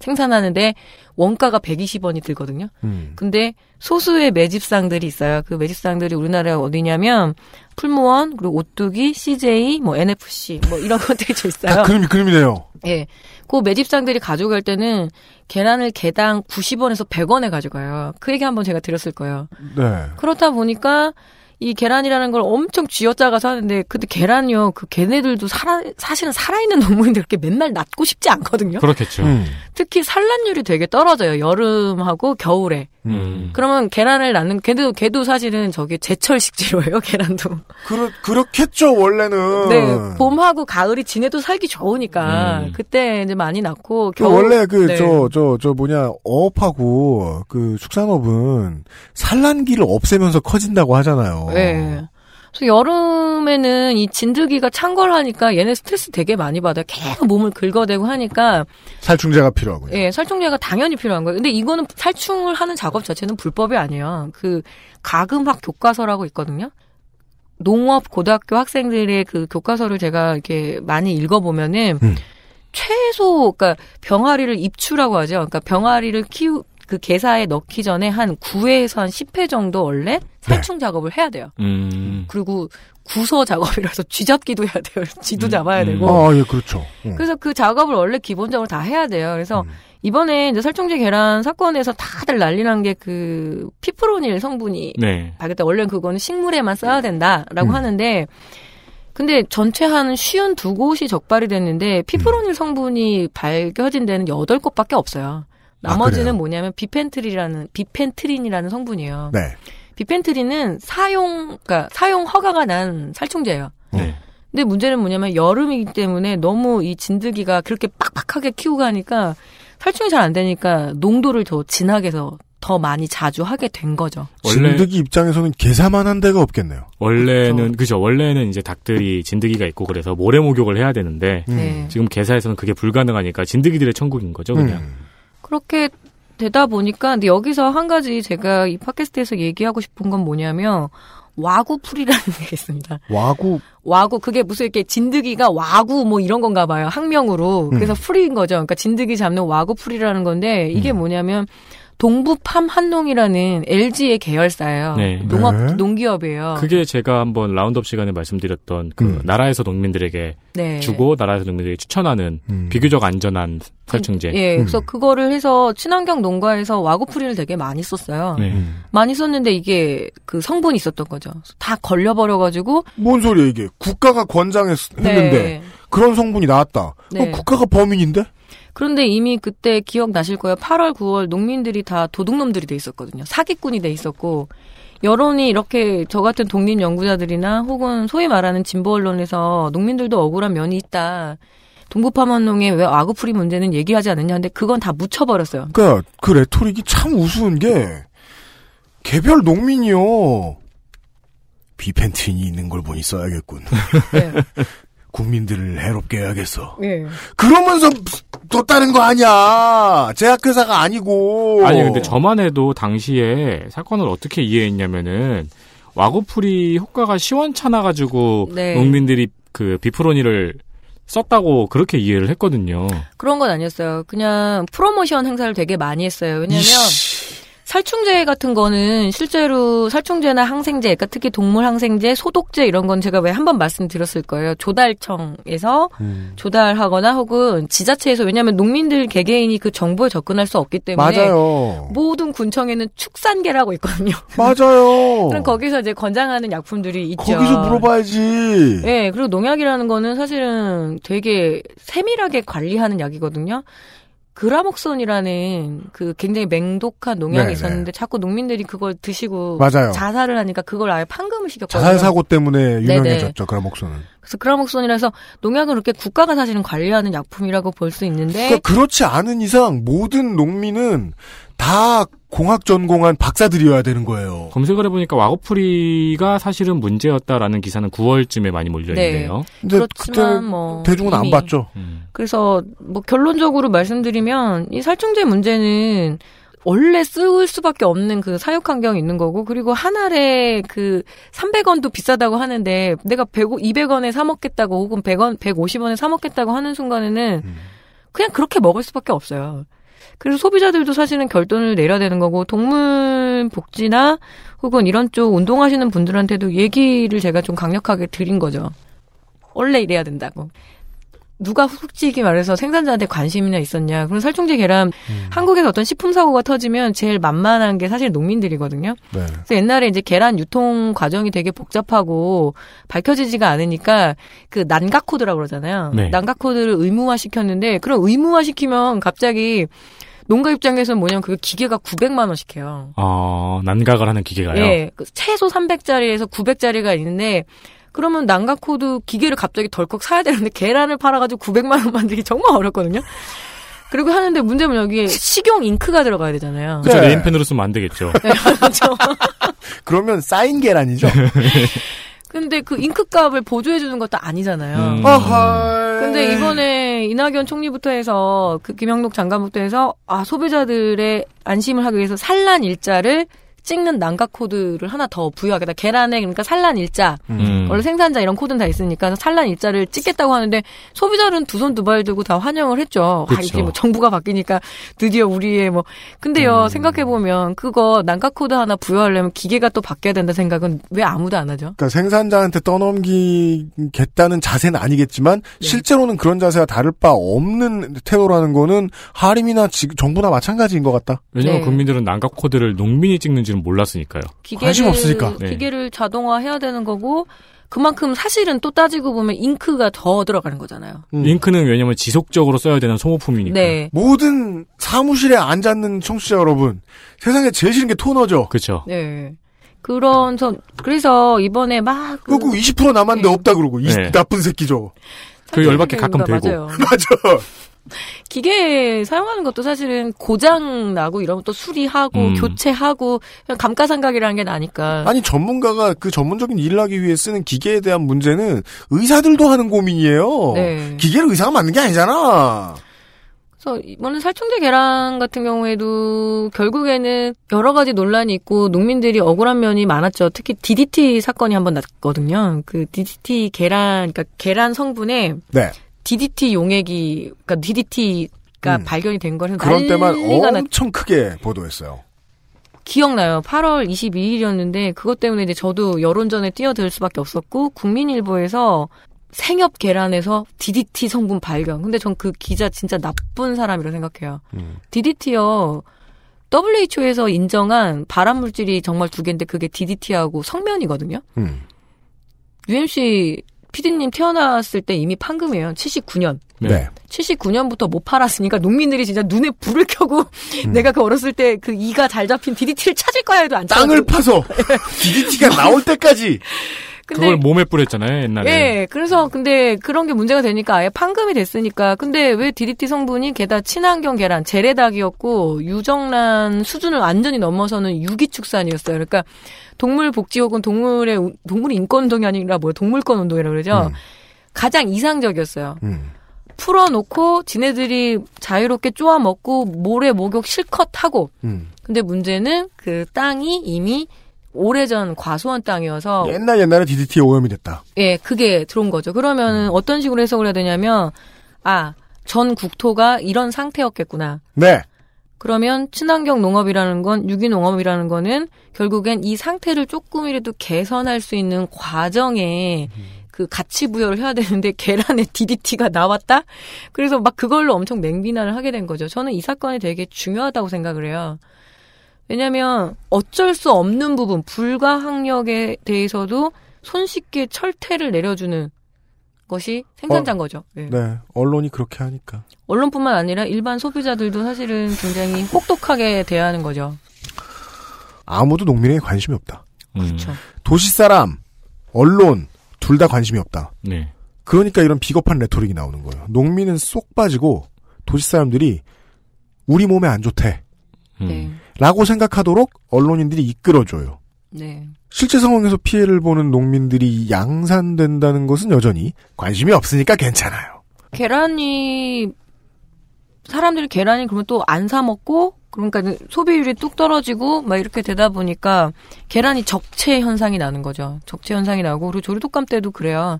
생산하는데 원가가 120원이 들거든요. 음. 근데 소수의 매집상들이 있어요. 그 매집상들이 우리나라에 어디냐면 풀무원, 그리고 오뚜기, CJ, 뭐 NFC 뭐 이런 것들이 좀 있어요. 다 그림이 그림이네요. 예. 그 매집상들이 가져갈 때는 계란을 개당 90원에서 100원에 가져가요. 그 얘기 한번 제가 드렸을 거예요. 네. 그렇다 보니까 이 계란이라는 걸 엄청 쥐어짜가서 하는데 근데 계란이요 그 걔네들도 살아 사실은 살아있는 동물인데 그렇게 맨날 낳고 싶지 않거든요. 그렇겠죠. 음. 특히 산란율이 되게 떨어져요 여름하고 겨울에. 음. 그러면 계란을 낳는 걔도 걔도 사실은 저기 제철 식재료예요 계란도. 그렇 그렇겠죠 원래는. 네 봄하고 가을이 지내도 살기 좋으니까 음. 그때 이제 많이 낳고 그 겨울 원래 그 네. 저저저 뭐냐 어업하고 그 축산업은 산란기를 없애면서 커진다고 하잖아요. 네. 그래서 여름에는 이 진드기가 창궐하니까 얘네 스트레스 되게 많이 받아요. 계속 몸을 긁어대고 하니까 살충제가 필요하고요. 예, 살충제가 당연히 필요한 거예요. 근데 이거는 살충을 하는 작업 자체는 불법이 아니에요. 그 가금학 교과서라고 있거든요. 농업 고등학교 학생들의 그 교과서를 제가 이렇게 많이 읽어보면은 음. 최소 그러니까 병아리를 입추라고 하죠. 그러니까 병아리를 키우 그 개사에 넣기 전에 한 9회에서 한 10회 정도 원래 살충 작업을 해야 돼요. 음. 그리고 구서 작업이라서 쥐잡기도 해야 돼요. 쥐도 음, 잡아야 음. 되고. 아, 예, 그렇죠. 음. 그래서 그 작업을 원래 기본적으로 다 해야 돼요. 그래서 음. 이번에 이제 살충제 계란 사건에서 다들 난리 난 게 그 피프로닐 성분이 네. 발견다. 원래 는 그거는 식물에만 써야 된다라고 음. 하는데 근데 전체 한 쉬운 두 곳이 적발이 됐는데 피프로닐 성분이 밝혀진 데는 여덟 곳밖에 없어요. 나머지는 그래요? 뭐냐면 비펜트린이라는 비펜트린이라는 성분이에요. 네. 비펜트린은 사용 그러니까 사용 허가가 난 살충제예요. 네. 근데 문제는 뭐냐면 여름이기 때문에 너무 이 진드기가 그렇게 빡빡하게 키우고 가니까 살충이 잘 안 되니까 농도를 더 진하게 해서 더 많이 자주 하게 된 거죠. 원래 진드기 입장에서는 계산만 한 데가 없겠네요. 원래는 그죠. 원래는 이제 닭들이 진드기가 있고 그래서 모래 목욕을 해야 되는데 음. 네. 지금 개사에서는 그게 불가능하니까 진드기들의 천국인 거죠, 그냥. 음. 그렇게 되다 보니까 근데 여기서 한 가지 제가 이 팟캐스트에서 얘기하고 싶은 건 뭐냐면 와구풀이라는 게 있습니다. 와구? 와구 그게 무슨 이렇게 진드기가 와구 뭐 이런 건가 봐요. 학명으로. 그래서 풀인 거죠. 그러니까 진드기 잡는 와구풀이라는 건데 이게 뭐냐면 동부팜 한농이라는 LG의 계열사예요. 네. 농업 네. 농기업이에요. 그게 제가 한번 roundup 시간에 말씀드렸던 그 음. 나라에서 농민들에게 네. 주고 나라에서 농민들에게 추천하는 음. 비교적 안전한 살충제. 예, 그래서 음. 그거를 해서 친환경 농가에서 와구프리를 되게 많이 썼어요. 네. 음. 많이 썼는데 이게 그 성분이 있었던 거죠. 그래서 다 걸려버려가지고 뭔 소리야 이게? 국가가 권장했는데 네. 그런 성분이 나왔다. 그럼 네. 국가가 범인인데? 그런데 이미 그때 기억나실 거예요. 8월, 9월 농민들이 다 도둑놈들이 돼 있었거든요. 사기꾼이 돼 있었고 여론이 이렇게 저 같은 독립 연구자들이나 혹은 소위 말하는 진보 언론에서 농민들도 억울한 면이 있다. 동부파만농의 왜 와구풀이 문제는 얘기하지 않느냐 근데 그건 다 묻혀버렸어요. 그러니까 그 레토릭이 참 우스운 게 개별 농민이요. 비펜틴이 있는 걸 보니 써야겠군. 네. 국민들을 해롭게 해야겠어. 예. 그러면서 또 다른 거 아니야. 제약회사가 아니고. 아니 근데 저만 해도 당시에 사건을 어떻게 이해했냐면은 와구풀이 효과가 시원찮아 가지고 네. 농민들이 그 비프로니를 썼다고 그렇게 이해를 했거든요. 그런 건 아니었어요. 그냥 프로모션 행사를 되게 많이 했어요. 왜냐면 이씨. 살충제 같은 거는 실제로 살충제나 항생제, 그러니까 특히 동물 항생제, 소독제 이런 건 제가 왜 한 번 말씀드렸을 거예요. 조달청에서 음. 조달하거나 혹은 지자체에서 왜냐하면 농민들 개개인이 그 정보에 접근할 수 없기 때문에 맞아요. 모든 군청에는 축산계라고 있거든요. 맞아요. 그럼 거기서 이제 권장하는 약품들이 있죠. 거기서 물어봐야지. 네, 그리고 농약이라는 거는 사실은 되게 세밀하게 관리하는 약이거든요. 그라목손이라는 그 굉장히 맹독한 농약이 네네. 있었는데 자꾸 농민들이 그걸 드시고 맞아요. 자살을 하니까 그걸 아예 판금을 시켰거든요. 자살 사고 때문에 네네. 유명해졌죠. 그라목소는. 그래서 그라목손이라서 농약은 그렇게 국가가 사실은 관리하는 약품이라고 볼 수 있는데 그러니까 그렇지 않은 이상 모든 농민은 다 공학 전공한 박사들이어야 되는 거예요. 검색을 해보니까 와고프리가 사실은 문제였다라는 기사는 9월쯤에 많이 몰려있네요. 근데 그때 그렇지만 뭐 대중은 안 이미 봤죠. 음. 그래서 뭐 결론적으로 말씀드리면 이 살충제 문제는 원래 쓸 수밖에 없는 그 사육 환경이 있는 거고 그리고 한 알에 그 300원도 비싸다고 하는데 내가 100, 200원에 사 먹겠다고 혹은 100원, 150원에 사 먹겠다고 하는 순간에는 음. 그냥 그렇게 먹을 수밖에 없어요. 그래서 소비자들도 사실은 결론을 내려야 되는 거고 동물 복지나 혹은 이런 쪽 운동하시는 분들한테도 얘기를 제가 좀 강력하게 드린 거죠. 원래 이래야 된다고. 누가 솔직히 말해서 생산자한테 관심이나 있었냐. 그럼 살충제 계란 한국에서 어떤 식품 사고가 터지면 제일 만만한 게 사실 농민들이거든요. 네. 그래서 옛날에 이제 계란 유통 과정이 되게 복잡하고 밝혀지지가 않으니까 그 난각 코드라고 그러잖아요. 네. 난각 코드를 의무화 시켰는데 그럼 의무화 시키면 갑자기 농가 입장에서는 뭐냐면 그 기계가 900만 원씩 해요. 어, 난각을 하는 기계가요. 예. 그 최소 300짜리에서 900짜리가 있는데 그러면 난각 코드 기계를 갑자기 덜컥 사야 되는데 계란을 팔아가지고 900만 원 만들기 정말 어렵거든요. 그리고 하는데 문제는 여기에 식용 잉크가 들어가야 되잖아요. 그죠 네. 네임펜으로 쓰면 안 되겠죠. 네, 그렇죠. 그러면 쌓인 계란이죠. 근데 그 잉크 값을 보조해 주는 것도 아니잖아요. 음. 근데 이번에 이낙연 총리부터 해서 그 김영록 장관부터 해서 아 소비자들의 안심을 하기 위해서 산란 일자를 찍는 난가 코드를 하나 더 부여하겠다. 계란에 그러니까 산란 일자 음. 원래 생산자 이런 코드는 다 있으니까 산란 일자를 찍겠다고 하는데 소비자는 두 손 두 발 들고 다 환영을 했죠. 아, 그쵸. 이게 뭐 정부가 바뀌니까 드디어 우리의 뭐 근데요 음. 생각해 보면 그거 난각 코드 하나 부여하려면 기계가 또 바뀌어야 된다 생각은 왜 아무도 안 하죠? 그러니까 생산자한테 떠넘기겠다는 자세는 아니겠지만 네. 실제로는 그런 자세와 다를 바 없는 태도라는 거는 하림이나 지- 정부나 마찬가지인 것 같다. 왜냐면 네. 국민들은 난각 코드를 농민이 찍는지 는 몰랐으니까요. 기계를 관심 없으니까. 네. 기계를 자동화해야 되는 거고 그만큼 사실은 또 따지고 보면 잉크가 더 들어가는 거잖아요. 음. 잉크는 왜냐면 지속적으로 써야 되는 소모품이니까. 네. 모든 사무실에 앉았는 청취자 여러분, 세상에 제일 싫은 게 토너죠. 그렇죠. 네. 그런 서 그래서 이번에 막 그- 그리고 20% 남았는데 네. 없다 그러고 이 네. 나쁜 새끼죠. 그 열받게 가끔 맞아요. 되고. 맞아. 기계 사용하는 것도 사실은 고장 나고 이러면 또 수리하고 음. 교체하고 그냥 감가상각이라는 게 나니까. 아니 전문가가 그 전문적인 일을 하기 위해 쓰는 기계에 대한 문제는 의사들도 하는 고민이에요. 네. 기계를 의사가 만든 게 아니잖아. 그래서 이번에 살충제 계란 같은 경우에도 결국에는 여러 가지 논란이 있고 농민들이 억울한 면이 많았죠. 특히 DDT 사건이 한 번 났거든요. 그 DDT 계란, 그러니까 계란 성분에 네. DDT 용액이, 그러니까 DDT가 음. 발견이 된 거는 그런 때만 난리가 났 엄청 크게 보도했어요. 기억나요. 8월 22일이었는데 그것 때문에 이제 저도 여론전에 뛰어들 수밖에 없었고 국민일보에서 생협 계란에서 DDT 성분 발견. 근데 전 그 기자 진짜 나쁜 사람이라고 생각해요. 음. DDT요. WHO에서 인정한 발암 물질이 정말 두 개인데 그게 DDT하고 성면이거든요. 음. UMC PD님 태어났을 때 이미 판금이에요. 79년. 네. 네. 79년부터 못 팔았으니까 농민들이 진짜 눈에 불을 켜고 음. 내가 그 어렸을 때 그 이가 잘 잡힌 DDT를 찾을 거야 해도 안 땅을 찾았거든요. 파서 DDT가 나올 때까지 근데 그걸 몸에 뿌렸잖아요, 옛날에. 예, 그래서 근데 그런 게 문제가 되니까 아예 판금이 됐으니까. 근데 왜 DDT 성분이 게다 친환경 계란, 재래닭이었고 유정란 수준을 완전히 넘어서는 유기축산이었어요. 그러니까 동물 복지 혹은 동물의 우- 동물 인권 운동이 아니라 뭐야 동물권 운동이라 고 그러죠. 음. 가장 이상적이었어요. 음. 풀어놓고 지네들이 자유롭게 쪼아 먹고 모래 목욕 실컷 하고. 음. 근데 문제는 그 땅이 이미 오래전 과수원 땅이어서 옛날 옛날에 DDT에 오염이 됐다. 예, 그게 들어온 거죠. 그러면 음. 어떤 식으로 해석을 해야 되냐면, 아, 전 국토가 이런 상태였겠구나. 네. 그러면 친환경 농업이라는 건, 유기농업이라는 거는 결국엔 이 상태를 조금이라도 개선할 수 있는 과정에 그 가치 부여를 해야 되는데 계란에 DDT가 나왔다? 그래서 막 그걸로 엄청 맹비난을 하게 된 거죠. 저는 이 사건이 되게 중요하다고 생각을 해요. 왜냐면 어쩔 수 없는 부분, 불가항력에 대해서도 손쉽게 철퇴를 내려주는 것이 생산자인 거죠. 예. 네, 언론이 그렇게 하니까. 언론뿐만 아니라 일반 소비자들도 사실은 굉장히 혹독하게 대하는 거죠. 아무도 농민에게 관심이 없다. 음. 그렇죠. 도시 사람, 언론 둘 다 관심이 없다. 네. 그러니까 이런 비겁한 레토릭이 나오는 거예요. 농민은 쏙 빠지고 도시 사람들이 우리 몸에 안 좋대. 음. 네. 라고 생각하도록 언론인들이 이끌어줘요. 네. 실제 상황에서 피해를 보는 농민들이 양산된다는 것은 여전히 관심이 없으니까 괜찮아요. 계란이 사람들이 계란이 그러면 또 안 사 먹고 그러니까 소비율이 뚝 떨어지고 막 이렇게 되다 보니까 계란이 적체 현상이 나는 거죠. 적체 현상이 나고 그리고 조리독감 때도 그래요.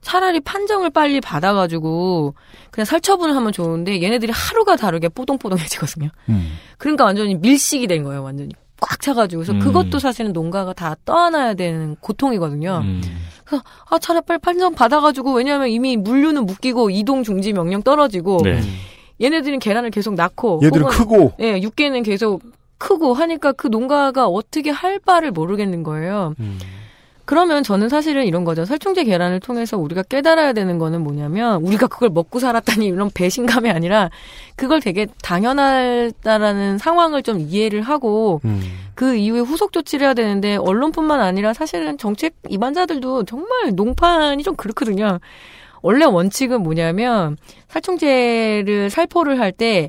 차라리 판정을 빨리 받아가지고 그냥 살처분을 하면 좋은데 얘네들이 하루가 다르게 뽀동뽀동해지거든요. 그러니까 완전히 밀식이 된 거예요. 완전히 꽉 차가지고 그래서 음. 그것도 사실은 농가가 다 떠안아야 되는 고통이거든요. 음. 아 차라리 빨리 판정 받아가지고 왜냐하면 이미 물류는 묶이고 이동 중지 명령 떨어지고 네. 얘네들은 계란을 계속 낳고 얘들은 혹은, 크고 예 육개는 계속 크고 하니까 그 농가가 어떻게 할 바를 모르겠는 거예요. 그러면 저는 사실은 이런 거죠. 살충제 계란을 통해서 우리가 깨달아야 되는 거는 뭐냐면 우리가 그걸 먹고 살았다니 이런 배신감이 아니라 그걸 되게 당연하다라는 상황을 좀 이해를 하고 음. 그 이후에 후속 조치를 해야 되는데 언론뿐만 아니라 사실은 정책 입안자들도 정말 농판이 좀 그렇거든요. 원래 원칙은 뭐냐면 살충제를 살포를 할 때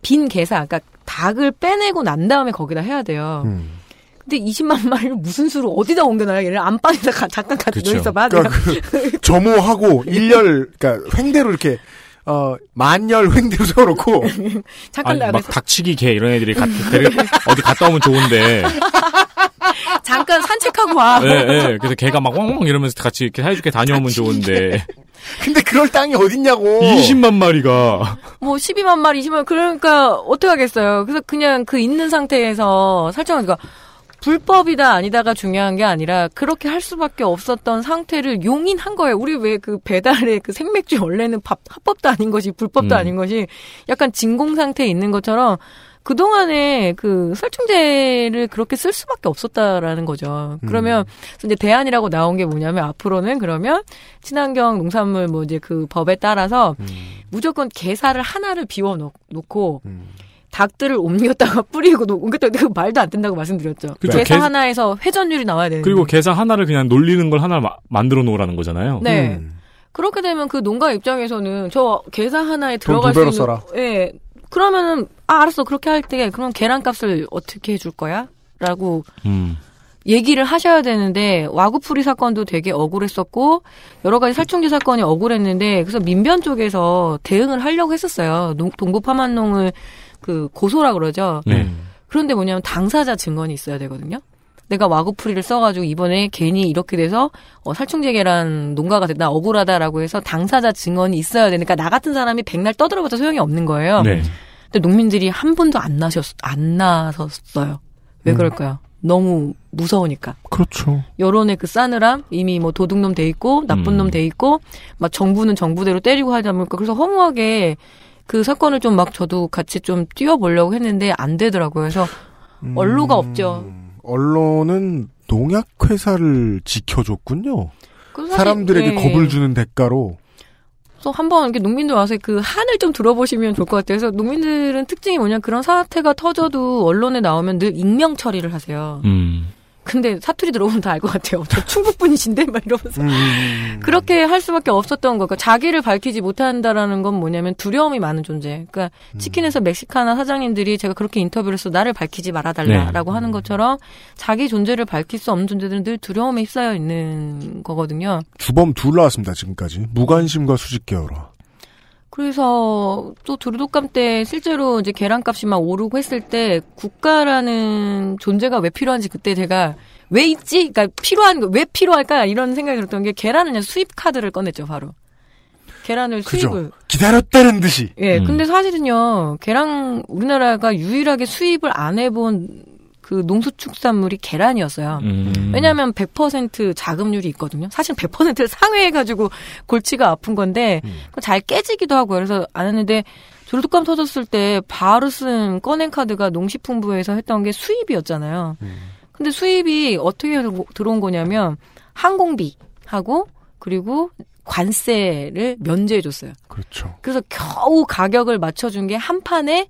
빈 게사, 그러니까 닭을 빼내고 난 다음에 거기다 해야 돼요. 음. 근데 20만 마리를 무슨 수로 어디다 옮겨놔요? 얘를 안방에다 가- 잠깐 가지고 그쵸. 있어봐. 그러니까 그 점호하고 일렬 그러니까 횡대로 이렇게 어 만열 횡대로 세워놓고 잠깐 아니, 나가 막 닥치기 개 이런 애들이 가, 어디 갔다 오면 좋은데. 잠깐 산책하고 와. 예, 예. 그래서 개가 막 왕왕 이러면서 같이 이렇게 사이좋게 다녀오면 좋은데. 근데 그럴 땅이 어딨냐고 20만 마리가. 뭐 12만 마리, 20만 그러니까 어떻게 하겠어요. 그래서 그냥 그 있는 상태에서 설정하니까 불법이다 아니다가 중요한 게 아니라 그렇게 할 수밖에 없었던 상태를 용인한 거예요. 우리 왜 그 배달의 그 생맥주 원래는 밥 합법도 아닌 것이 불법도 음. 아닌 것이 약간 진공 상태에 있는 것처럼 그동안에 그 살충제를 그렇게 쓸 수밖에 없었다라는 거죠. 그러면 이제 대안이라고 나온 게 뭐냐면 앞으로는 그러면 친환경 농산물 뭐 이제 그 법에 따라서 무조건 게사를 하나를 비워 놓- 놓고 닭들을 옮겼다가 뿌리고 놓- 옮겼다가 그 말도 안 된다고 말씀드렸죠. 그죠. 게사 게- 하나에서 회전율이 나와야 되는데. 그리고 게사 하나를 그냥 놀리는 걸 하나 마- 만들어 놓으라는 거잖아요. 네. 음. 그렇게 되면 그 농가 입장에서는 저 계산 하나에 돈 들어갈 두수 있는 써라. 예. 그러면은 아 알았어 그렇게 할 때 그럼 계란값을 어떻게 해줄 거야?라고 음. 얘기를 하셔야 되는데 와구풀이 사건도 되게 억울했었고 여러 가지 살충제 사건이 억울했는데 그래서 민변 쪽에서 대응을 하려고 했었어요. 농- 동부 파만농을 그 고소라 그러죠. 네. 그런데 뭐냐면 당사자 증언이 있어야 되거든요. 내가 와구풀이를 써가지고 이번에 괜히 이렇게 돼서 어, 살충제 계란 농가가 됐다 억울하다라고 해서 당사자 증언이 있어야 되니까 나 같은 사람이 백날 떠들어봤자 소용이 없는 거예요. 네. 근데 농민들이 한 분도 안 나셨 안 나섰어요. 왜 음. 그럴까요? 너무 무서우니까. 그렇죠. 여론의 그 싸늘함 이미 뭐 도둑놈 돼 있고 나쁜 음. 놈돼 있고 막 정부는 정부대로 때리고 하다 보니까 그래서 허무하게 그 사건을 좀 막 저도 같이 좀 뛰어보려고 했는데 안 되더라고요. 그래서 언로가 없죠. 음, 언론은 농약 회사를 지켜줬군요. 사실, 사람들에게 예. 겁을 주는 대가로 그래서 한번 이렇게 농민들 와서 그 한을 좀 들어보시면 좋을 것 같아요. 그래서 농민들은 특징이 뭐냐 그런 사태가 터져도 언론에 나오면 늘 익명 처리를 하세요. 음. 근데 사투리 들어보면 다 알 것 같아요. 저 충북 분이신데 막 이러면서 음. 그렇게 할 수밖에 없었던 거. 그러니까 자기를 밝히지 못한다라는 건 뭐냐면 두려움이 많은 존재. 그러니까 치킨에서 멕시카나 사장님들이 제가 그렇게 인터뷰를 해서 나를 밝히지 말아달라라고 하는 것처럼 자기 존재를 밝힐 수 없는 존재들은 늘 두려움에 휩싸여 있는 거거든요. 주범 둘 나왔습니다. 지금까지 무관심과 수직 계열화. 그래서 또 두루독감 때 실제로 이제 계란값이 막 오르고 했을 때 국가라는 존재가 왜 필요한지 그때 제가 왜 있지? 그러니까 필요한 거 왜 필요할까? 이런 생각이 들었던 게 계란을 그냥 수입 카드를 꺼냈죠, 바로. 계란을 그죠. 수입을. 기다렸다는 듯이. 예, 음. 근데 사실은요, 계란 우리나라가 유일하게 수입을 안 해본 그 농수축산물이 계란이었어요. 음. 왜냐하면 100% 자급률이 있거든요. 사실 100%를 상회해가지고 골치가 아픈 건데 그거 잘 깨지기도 하고 그래서 안 했는데 조류독감 터졌을 때 바로 쓴 꺼낸 카드가 농식품부에서 했던 게 수입이었잖아요. 근데 수입이 어떻게 들어온 거냐면 항공비하고 그리고 관세를 면제해줬어요. 그렇죠. 그래서 겨우 가격을 맞춰준 게 한 판에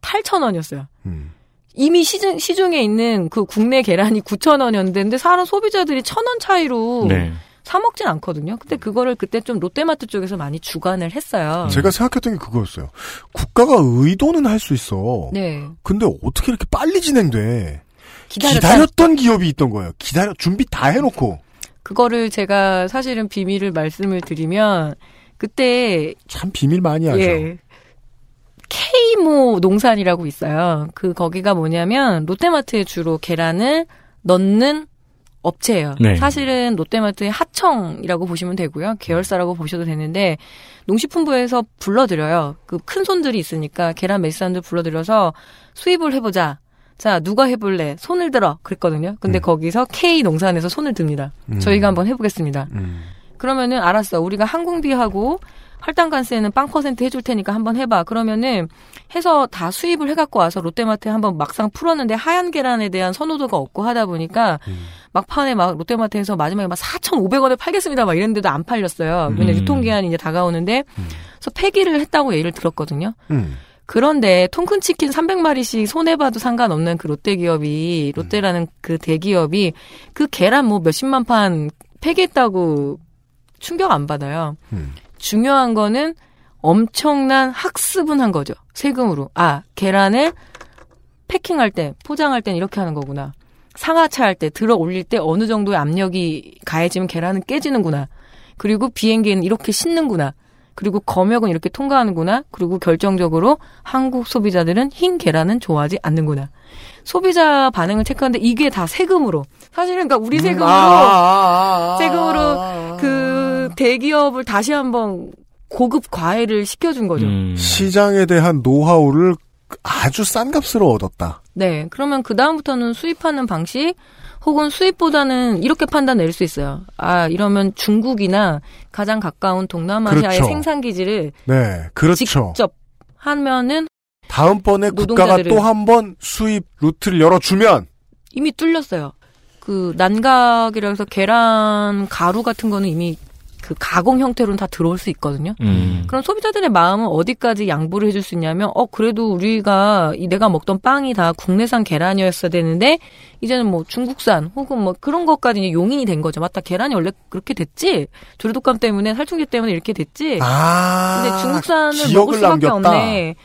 8,000원이었어요. 음. 이미 시중, 시중에 있는 그 국내 계란이 9,000원이었는데 사람 소비자들이 1,000원 차이로 네. 사 먹진 않거든요. 근데 그거를 그때 좀 롯데마트 쪽에서 많이 주관을 했어요. 제가 생각했던 게 그거였어요. 국가가 의도는 할 수 있어. 네. 근데 어떻게 이렇게 빨리 진행돼? 기다렸다. 기다렸던 기업이 있던 거예요. 기다려 준비 다 해놓고 그거를 제가 사실은 비밀을 말씀을 드리면 그때 참 비밀 많이 하죠. 예. K모 농산이라고 있어요. 그 거기가 뭐냐면 롯데마트에 주로 계란을 넣는 업체예요. 네. 사실은 롯데마트의 하청이라고 보시면 되고요. 계열사라고 보셔도 되는데 농식품부에서 불러들여요. 그 큰 손들이 있으니까 계란 매수사람들 불러들여서 수입을 해보자. 자 누가 해볼래? 손을 들어. 그랬거든요. 근데 음. 거기서 K 농산에서 손을 듭니다. 음. 저희가 한번 해보겠습니다. 음. 그러면은 알았어. 우리가 항공비하고 할당 관세는 빵 퍼센트 해줄 테니까 한번 해봐. 그러면은 해서 다 수입을 해갖고 와서 롯데마트에 한번 막상 풀었는데 하얀 계란에 대한 선호도가 없고 하다 보니까 막판에 막 롯데마트에서 마지막에 막 4,500원에 팔겠습니다. 막 이랬는데도 안 팔렸어요. 왜냐 음. 유통기한이 이제 다가오는데 그래서 폐기를 했다고 얘기를 들었거든요. 음. 그런데 통큰 치킨 300마리씩 손해봐도 상관없는 그 롯데 기업이 롯데라는 그 대기업이 그 계란 뭐 몇십만 판 폐기했다고 충격 안 받아요. 음. 중요한 거는 엄청난 학습은 한 거죠. 세금으로. 아, 계란을 패킹할 때, 포장할 땐 이렇게 하는 거구나. 상하차 할 때, 들어 올릴 때 어느 정도의 압력이 가해지면 계란은 깨지는구나. 그리고 비행기는 이렇게 싣는구나. 그리고 검역은 이렇게 통과하는구나. 그리고 결정적으로 한국 소비자들은 흰 계란은 좋아하지 않는구나. 소비자 반응을 체크하는데 이게 다 세금으로. 사실은 그러니까 우리 세금으로 세금으로 그 대기업을 다시 한번 고급 과외를 시켜준 거죠. 음. 시장에 대한 노하우를 아주 싼 값으로 얻었다. 네. 그러면 그다음부터는 수입하는 방식 혹은 수입보다는 이렇게 판단 내릴 수 있어요. 아, 이러면 중국이나 가장 가까운 동남아시아의 그렇죠. 생산 기지를 네, 그렇죠. 직접 하면은 다음번에 국가가 노동자들을- 또한 번 수입 루트를 열어주면 이미 뚫렸어요. 그 난각이라 해서 계란 가루 같은 거는 이미 그 가공 형태로는 다 들어올 수 있거든요. 음. 그럼 소비자들의 마음은 어디까지 양보를 해줄 수 있냐면, 어, 그래도 우리가 이 내가 먹던 빵이 다 국내산 계란이었어야 되는데, 이제는 뭐 중국산 혹은 뭐 그런 것까지 용인이 된 거죠. 맞다, 계란이 원래 그렇게 됐지? 조류독감 때문에, 살충제 때문에 이렇게 됐지? 아 근데 중국산을 먹을 수밖에 남겼다. 없네.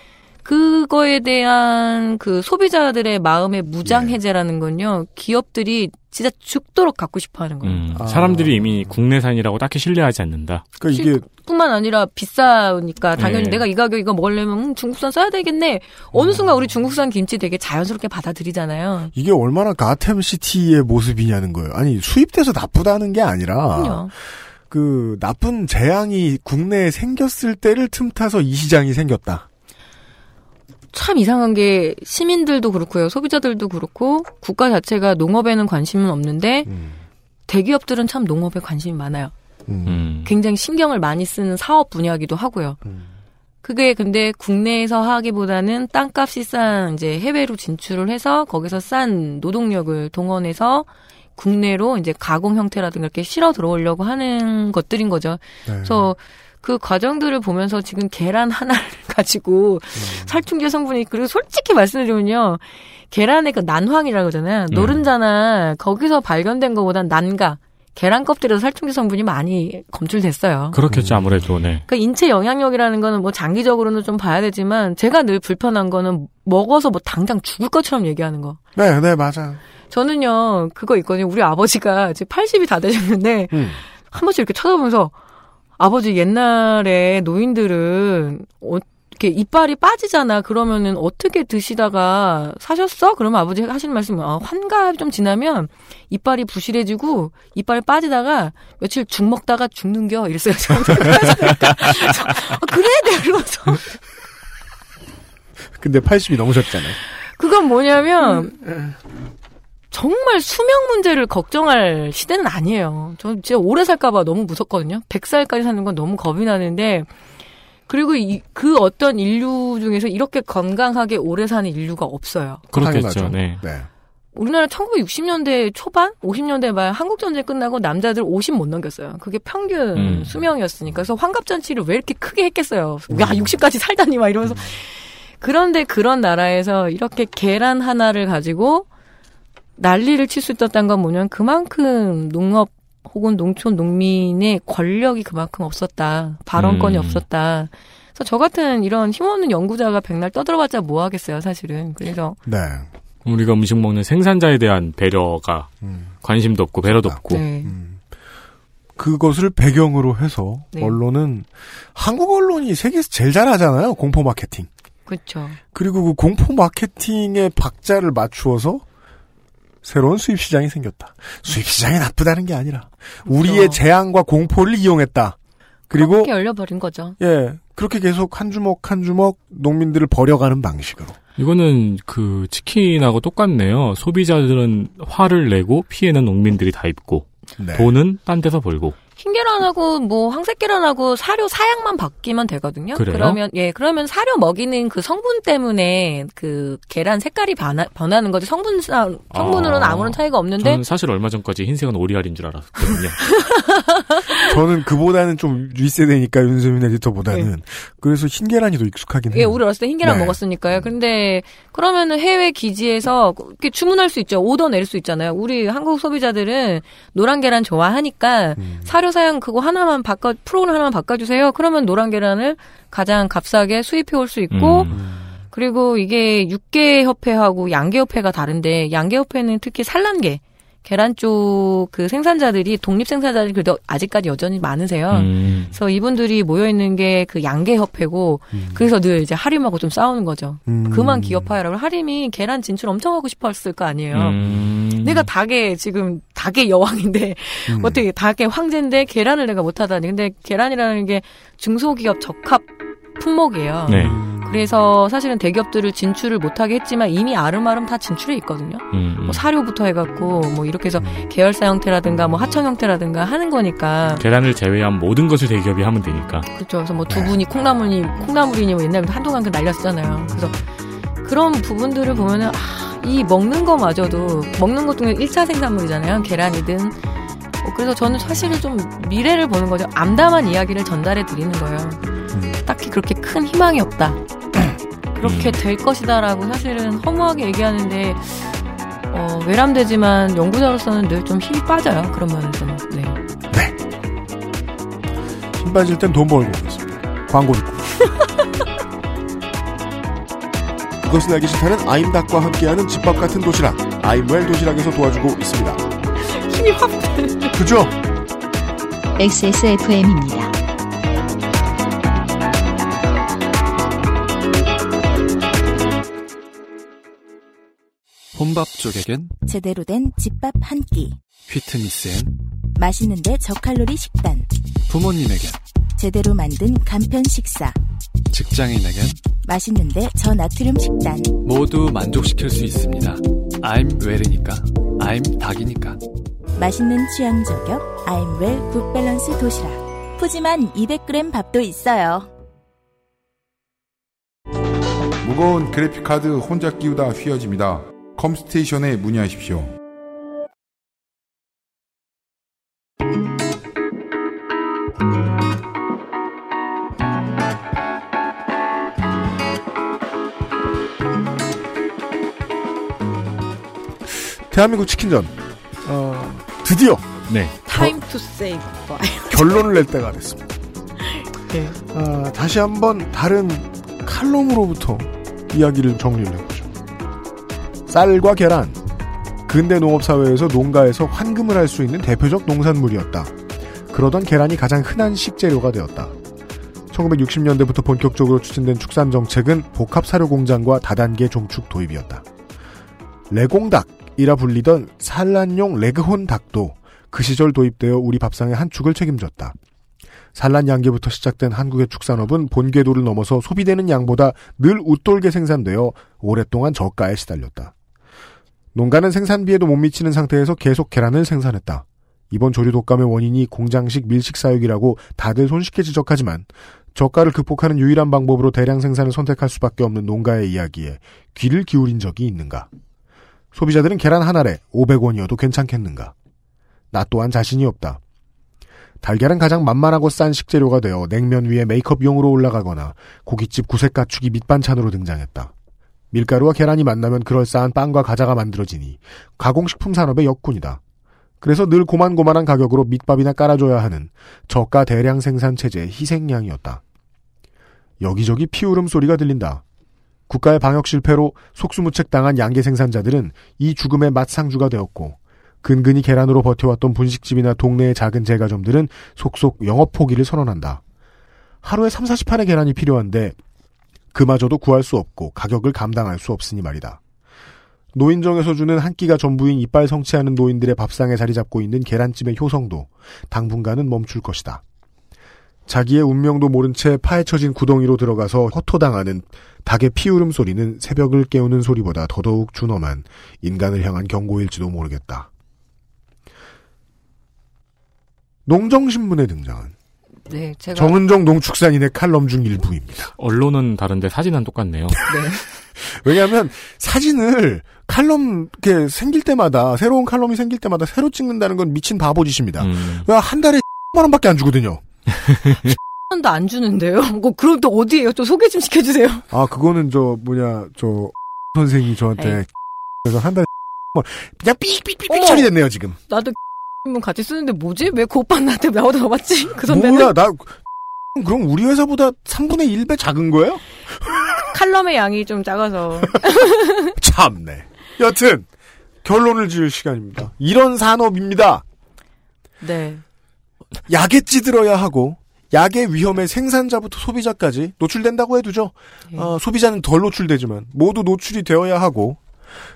그거에 대한 그 소비자들의 마음의 무장 해제라는 건요, 기업들이 진짜 죽도록 갖고 싶어 하는 거예요. 음. 아. 사람들이 이미 국내산이라고 딱히 신뢰하지 않는다. 그러니까 이게 뿐만 아니라 비싸니까 당연히 네. 내가 이 가격 이거 먹으려면 음, 중국산 써야 되겠네. 어느 순간 우리 중국산 김치 되게 자연스럽게 받아들이잖아요. 이게 얼마나 가템 시티의 모습이냐는 거예요. 아니 수입돼서 나쁘다는 게 아니라 그럼요. 그 나쁜 재앙이 국내에 생겼을 때를 틈타서 이 시장이 생겼다. 참 이상한 게 시민들도 그렇고요. 소비자들도 그렇고 국가 자체가 농업에는 관심은 없는데 음. 대기업들은 참 농업에 관심이 많아요. 음. 음. 굉장히 신경을 많이 쓰는 사업 분야이기도 하고요. 음. 그게 근데 국내에서 하기보다는 땅값이 싼 이제 해외로 진출을 해서 거기서 싼 노동력을 동원해서 국내로 이제 가공 형태라든가 이렇게 실어 들어오려고 하는 것들인 거죠. 네. 그래서 그 과정들을 보면서 지금 계란 하나를 가지고 음. 살충제 성분이 그리고 솔직히 말씀드리면요. 계란의 그 난황이라고 하잖아요. 음. 노른자나 거기서 발견된 것보단 난가. 계란 껍질에서 살충제 성분이 많이 검출됐어요. 그렇겠죠, 아무래도, 네. 그러니까 인체 영향력이라는 거는 뭐 장기적으로는 좀 봐야 되지만 제가 늘 불편한 거는 먹어서 뭐 당장 죽을 것처럼 얘기하는 거. 네, 네, 맞아요. 저는요 그거 있거든요. 우리 아버지가 이제 80이 다 되셨는데 음. 한 번씩 이렇게 쳐다보면서 아버지 옛날에 노인들은 어, 이렇게 이빨이 빠지잖아. 그러면은 어떻게 드시다가 사셨어? 그러면 아버지 하시는 말씀은 아, 환갑 좀 지나면 이빨이 부실해지고 이빨 빠지다가 며칠 죽 먹다가 죽는겨 이랬어요. 그러니까 아, 그래 내가 그러면서 근데 80이 넘으셨잖아요. 그건 뭐냐면 정말 수명 문제를 걱정할 시대는 아니에요. 저 진짜 오래 살까봐 너무 무섭거든요. 100살까지 사는 건 너무 겁이 나는데 그리고 이, 그 어떤 인류 중에서 이렇게 건강하게 오래 사는 인류가 없어요. 그렇겠죠. 네. 네. 우리나라 1960년대 초반, 50년대 말 한국 전쟁 끝나고 남자들 50 못 넘겼어요. 그게 평균 음. 수명이었으니까. 그래서 환갑 잔치를 왜 이렇게 크게 했겠어요. 야, 60까지 살다니 막 이러면서. 그런데 그런 나라에서 이렇게 계란 하나를 가지고 난리를 칠 수 있었다는 건 뭐냐면 그만큼 농업 혹은 농촌 농민의 권력이 그만큼 없었다. 발언권이 음. 없었다. 그래서 저 같은 이런 힘없는 연구자가 백날 떠들어봤자 뭐 하겠어요, 사실은. 그래서 네. 우리가 음식 먹는 생산자에 대한 배려가 음. 관심도 없고 배려도 없고 네. 음. 그것을 배경으로 해서 네. 언론은 한국 언론이 세계에서 제일 잘하잖아요. 공포 마케팅. 그렇죠. 그리고 그 공포 마케팅의 박자를 맞추어서 새로운 수입 시장이 생겼다. 수입 시장이 나쁘다는 게 아니라 우리의 그렇죠. 재앙과 공포를 이용했다. 그리고 그렇게 열려버린 거죠. 예 그렇게 계속 한 주먹 한 주먹 농민들을 버려가는 방식으로. 이거는 그 치킨하고 똑같네요. 소비자들은 화를 내고 피해는 농민들이 다 입고 네. 돈은 딴 데서 벌고 흰계란하고 뭐 황색계란하고 사료 사양만 바뀌면 되거든요. 그래요? 그러면 예 그러면 사료 먹이는 그 성분 때문에 그 계란 색깔이 변하, 변하는 거지 성분상 성분으로는 아. 아무런 차이가 없는데 저는 사실 얼마 전까지 흰색은 오리알인 줄 알았거든요. 저는 그보다는 좀 윗세대니까 윤세민 에디터보다는 그래서 흰 계란이 더 익숙하긴 해요. 예, 우리 어렸을 때 흰계란 네. 먹었으니까요. 근데 그러면은 해외 기지에서 이렇게 주문할 수 있죠. 오더 낼 수 있잖아요. 우리 한국 소비자들은 노란 계란 좋아하니까 음. 사료 사양 그거 하나만 바꿔 프로그램 하나만 바꿔주세요. 그러면 노란 계란을 가장 값싸게 수입해 올 수 있고 음. 그리고 이게 육계 협회하고 양계 협회가 다른데 양계 협회는 특히 산란계 계란 쪽 그 생산자들이 독립 생산자들이 그래도 아직까지 여전히 많으세요. 음. 그래서 이분들이 모여 있는 게 그 양계 협회고 그래서 늘 이제 하림하고 좀 싸우는 거죠. 음. 그만 기업화해라고 하림이 계란 진출 엄청 하고 싶었을 거 아니에요. 음. 내가 닭의 지금 닭의 여왕인데 음. 어떻게 닭의 황제인데 계란을 내가 못하다니. 근데 계란이라는 게 중소기업 적합 품목이에요. 네. 그래서 사실은 대기업들을 진출을 못하게 했지만 이미 아름아름 다 진출해 있거든요. 음. 뭐 사료부터 해갖고 뭐 이렇게 해서 계열사 형태라든가 뭐 하청 형태라든가 하는 거니까 계란을 제외한 모든 것을 대기업이 하면 되니까. 그렇죠. 그래서 뭐 두분이 콩나물이 콩나물이니 뭐 옛날부터 한동안 그 날렸잖아요. 그래서 그런 부분들을 보면은 아, 이 먹는 거마저도 먹는 것 중에 1차 생산물이잖아요. 계란이든 어, 그래서 저는 사실은 좀 미래를 보는 거죠. 암담한 이야기를 전달해 드리는 거예요. 음. 딱히 그렇게 큰 희망이 없다. 그렇게 음. 될 것이다라고 사실은 허무하게 얘기하는데 어, 외람되지만 연구자로서는 늘 좀 힘이 빠져요. 그러면 좀 네. 힘 빠질 땐 돈 벌고 오겠습니다. 광고 듣고. 이것은 알기 싫다는 아임닭과 함께하는 집밥 같은 도시락. 아임웰 도시락에서 도와주고 있습니다. 힘이 확 그죠? XSFM입니다. 혼밥 쪽에겐 제대로 된 집밥 한 끼. 휘트니스엔 맛있는데 저칼로리 식단. 부모님에겐 제대로 만든 간편 식사. 직장인에겐 맛있는데 저나트륨 식단. 모두 만족시킬 수 있습니다. I'm 웰이니까 I'm 닭이니까 맛있는 취향 저격. 아임웰 굿밸런스 도시락. 푸짐한 200g 밥도 있어요. 무거운 그래픽카드 혼자 끼우다 휘어집니다. 컴스테이션에 문의하십시오. 대한민국 치킨전. 어, 드디어 네. Time to save. 결론을 낼 때가 됐습니다. 네. 아, 다시 한번 다른 칼럼으로부터 이야기를 정리를 해보죠. 쌀과 계란. 근대 농업사회에서 농가에서 환금을 할 수 있는 대표적 농산물이었다. 그러던 계란이 가장 흔한 식재료가 되었다. 1960년대부터 본격적으로 추진된 축산 정책은 복합 사료 공장과 다단계 종축 도입이었다. 레공닭이라 불리던 산란용 레그혼 닭도 그 시절 도입되어 우리 밥상의 한 축을 책임졌다. 산란 양계부터 시작된 한국의 축산업은 본궤도를 넘어서 소비되는 양보다 늘 웃돌게 생산되어 오랫동안 저가에 시달렸다. 농가는 생산비에도 못 미치는 상태에서 계속 계란을 생산했다. 이번 조류 독감의 원인이 공장식 밀식 사육이라고 다들 손쉽게 지적하지만 저가를 극복하는 유일한 방법으로 대량 생산을 선택할 수밖에 없는 농가의 이야기에 귀를 기울인 적이 있는가? 소비자들은 계란 한 알에 500원이어도 괜찮겠는가? 나 또한 자신이 없다. 달걀은 가장 만만하고 싼 식재료가 되어 냉면 위에 메이크업용으로 올라가거나 고깃집 구색 가축이 밑반찬으로 등장했다. 밀가루와 계란이 만나면 그럴싸한 빵과 과자가 만들어지니 가공식품 산업의 역군이다. 그래서 늘 고만고만한 가격으로 밑밥이나 깔아줘야 하는 저가 대량 생산 체제의 희생양이었다. 여기저기 피울음 소리가 들린다. 국가의 방역 실패로 속수무책 당한 양계 생산자들은 이 죽음의 맛상주가 되었고 근근히 계란으로 버텨왔던 분식집이나 동네의 작은 제과점들은 속속 영업 포기를 선언한다. 하루에 3, 40판의 계란이 필요한데 그마저도 구할 수 없고 가격을 감당할 수 없으니 말이다. 노인정에서 주는 한 끼가 전부인 이빨 성취하는 노인들의 밥상에 자리 잡고 있는 계란찜의 효성도 당분간은 멈출 것이다. 자기의 운명도 모른 채 파헤쳐진 구덩이로 들어가서 허토당하는 닭의 피울음 소리는 새벽을 깨우는 소리보다 더더욱 준엄한 인간을 향한 경고일지도 모르겠다. 농정신문에 등장한 네, 제가 정은정 농축산인의 칼럼 중 일부입니다. 언론은 다른데 사진은 똑같네요. 왜냐하면 사진을 칼럼 이렇게 생길 때마다 새로운 칼럼이 생길 때마다 새로 찍는다는 건 미친 바보짓입니다. 음. 왜한 달에 10만 원밖에 안 주거든요. 원도 안 주는데요. 뭐 그럼 또 어디에요? 또 소개 좀 시켜주세요. 아 그거는 저 뭐냐 저 선생이 저한테 에이. 그래서 한 달에 그냥 삑삑삑삑. 처리됐네요 지금. 나도 신문 같이 쓰는데 뭐지? 왜 그 오빠 나한테 나보다 더 받지? 그 선배는 뭐야 나 그럼 우리 회사보다 3분의 1배 작은 거예요? 칼럼의 양이 좀 작아서 참네. 여튼 결론을 지을 시간입니다. 이런 산업입니다. 네. 약에 찌들어야 하고 약의 위험에 생산자부터 소비자까지 노출된다고 해두죠. 예. 어, 소비자는 덜 노출되지만 모두 노출이 되어야 하고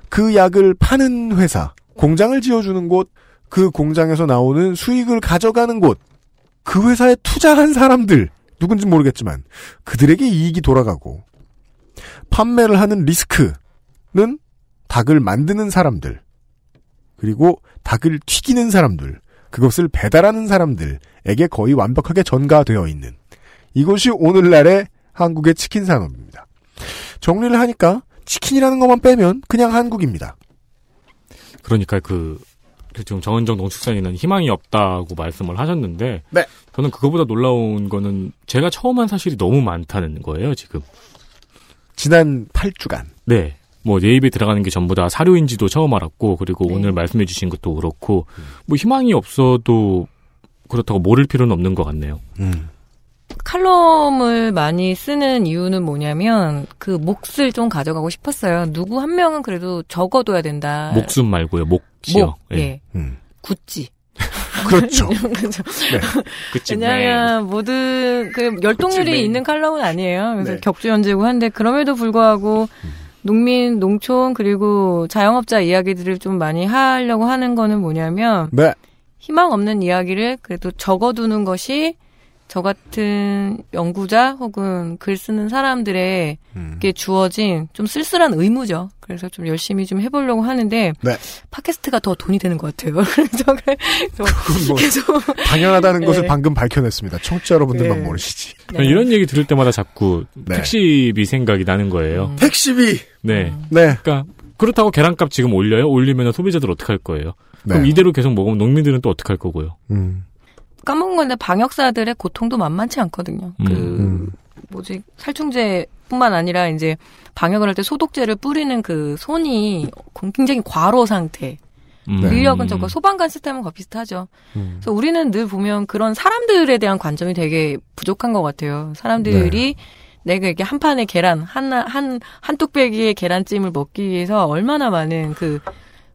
그 약을 파는 회사, 공장을 지어주는 곳, 그 공장에서 나오는 수익을 가져가는 곳, 그 회사에 투자한 사람들 누군지 모르겠지만 그들에게 이익이 돌아가고 판매를 하는 리스크는 닭을 만드는 사람들 그리고 닭을 튀기는 사람들 그것을 배달하는 사람들에게 거의 완벽하게 전가되어 있는 이것이 오늘날의 한국의 치킨 산업입니다. 정리를 하니까 치킨이라는 것만 빼면 그냥 한국입니다. 그러니까 그, 그 지금 정은정 농축산인은 희망이 없다고 말씀을 하셨는데, 네. 저는 그거보다 놀라운 거는 제가 처음 한 사실이 너무 많다는 거예요, 지금. 지난 8주간 네. 뭐, 내 입에 들어가는 게 전부 다 사료인지도 처음 알았고, 그리고 네. 오늘 말씀해 주신 것도 그렇고, 뭐, 희망이 없어도 그렇다고 모를 필요는 없는 것 같네요. 음. 칼럼을 많이 쓰는 이유는 뭐냐면 그 몫을 좀 가져가고 싶었어요. 누구 한 명은 그래도 적어둬야 된다. 목숨 말고요, 목이요. 목. 예. 음. 구찌. 그렇죠. 그죠. 그치, 왜냐하면 모든 그 열동률이 그치, 있는 칼럼은 아니에요. 그래서 네. 격주연재고 한데 그럼에도 불구하고 농민, 농촌 그리고 자영업자 이야기들을 좀 많이 하려고 하는 거는 뭐냐면 네. 희망 없는 이야기를 그래도 적어두는 것이 저 같은 연구자 혹은 글 쓰는 사람들에게 음. 주어진 좀 쓸쓸한 의무죠. 그래서 좀 열심히 좀 해보려고 하는데 네. 팟캐스트가 더 돈이 되는 것 같아요. 그래서 뭐 계속 당연하다는 것을 네. 방금 밝혀냈습니다. 청취자 여러분들만 네. 모르시지. 저는 이런 얘기 들을 때마다 자꾸 네. 택시비 생각이 나는 거예요. 음. 택시비. 네. 네. 그러니까 그렇다고 계란값 지금 올려요? 올리면 소비자들 어떻게 할 거예요? 네. 그럼 이대로 계속 먹으면 농민들은 또 어떻게 할 거고요? 음. 까먹은 건데 방역사들의 고통도 만만치 않거든요. 그 음. 뭐지 살충제뿐만 아니라 이제 방역을 할 때 소독제를 뿌리는 그 손이 굉장히 과로 상태. 음. 네. 인력은 저거 소방관 시스템은 거 비슷하죠. 음. 그래서 우리는 늘 보면 그런 사람들에 대한 관점이 되게 부족한 것 같아요. 사람들이 내가 이게 한 판의 계란, 한, 한, 한 뚝배기의 계란찜을 먹기 위해서 얼마나 많은 그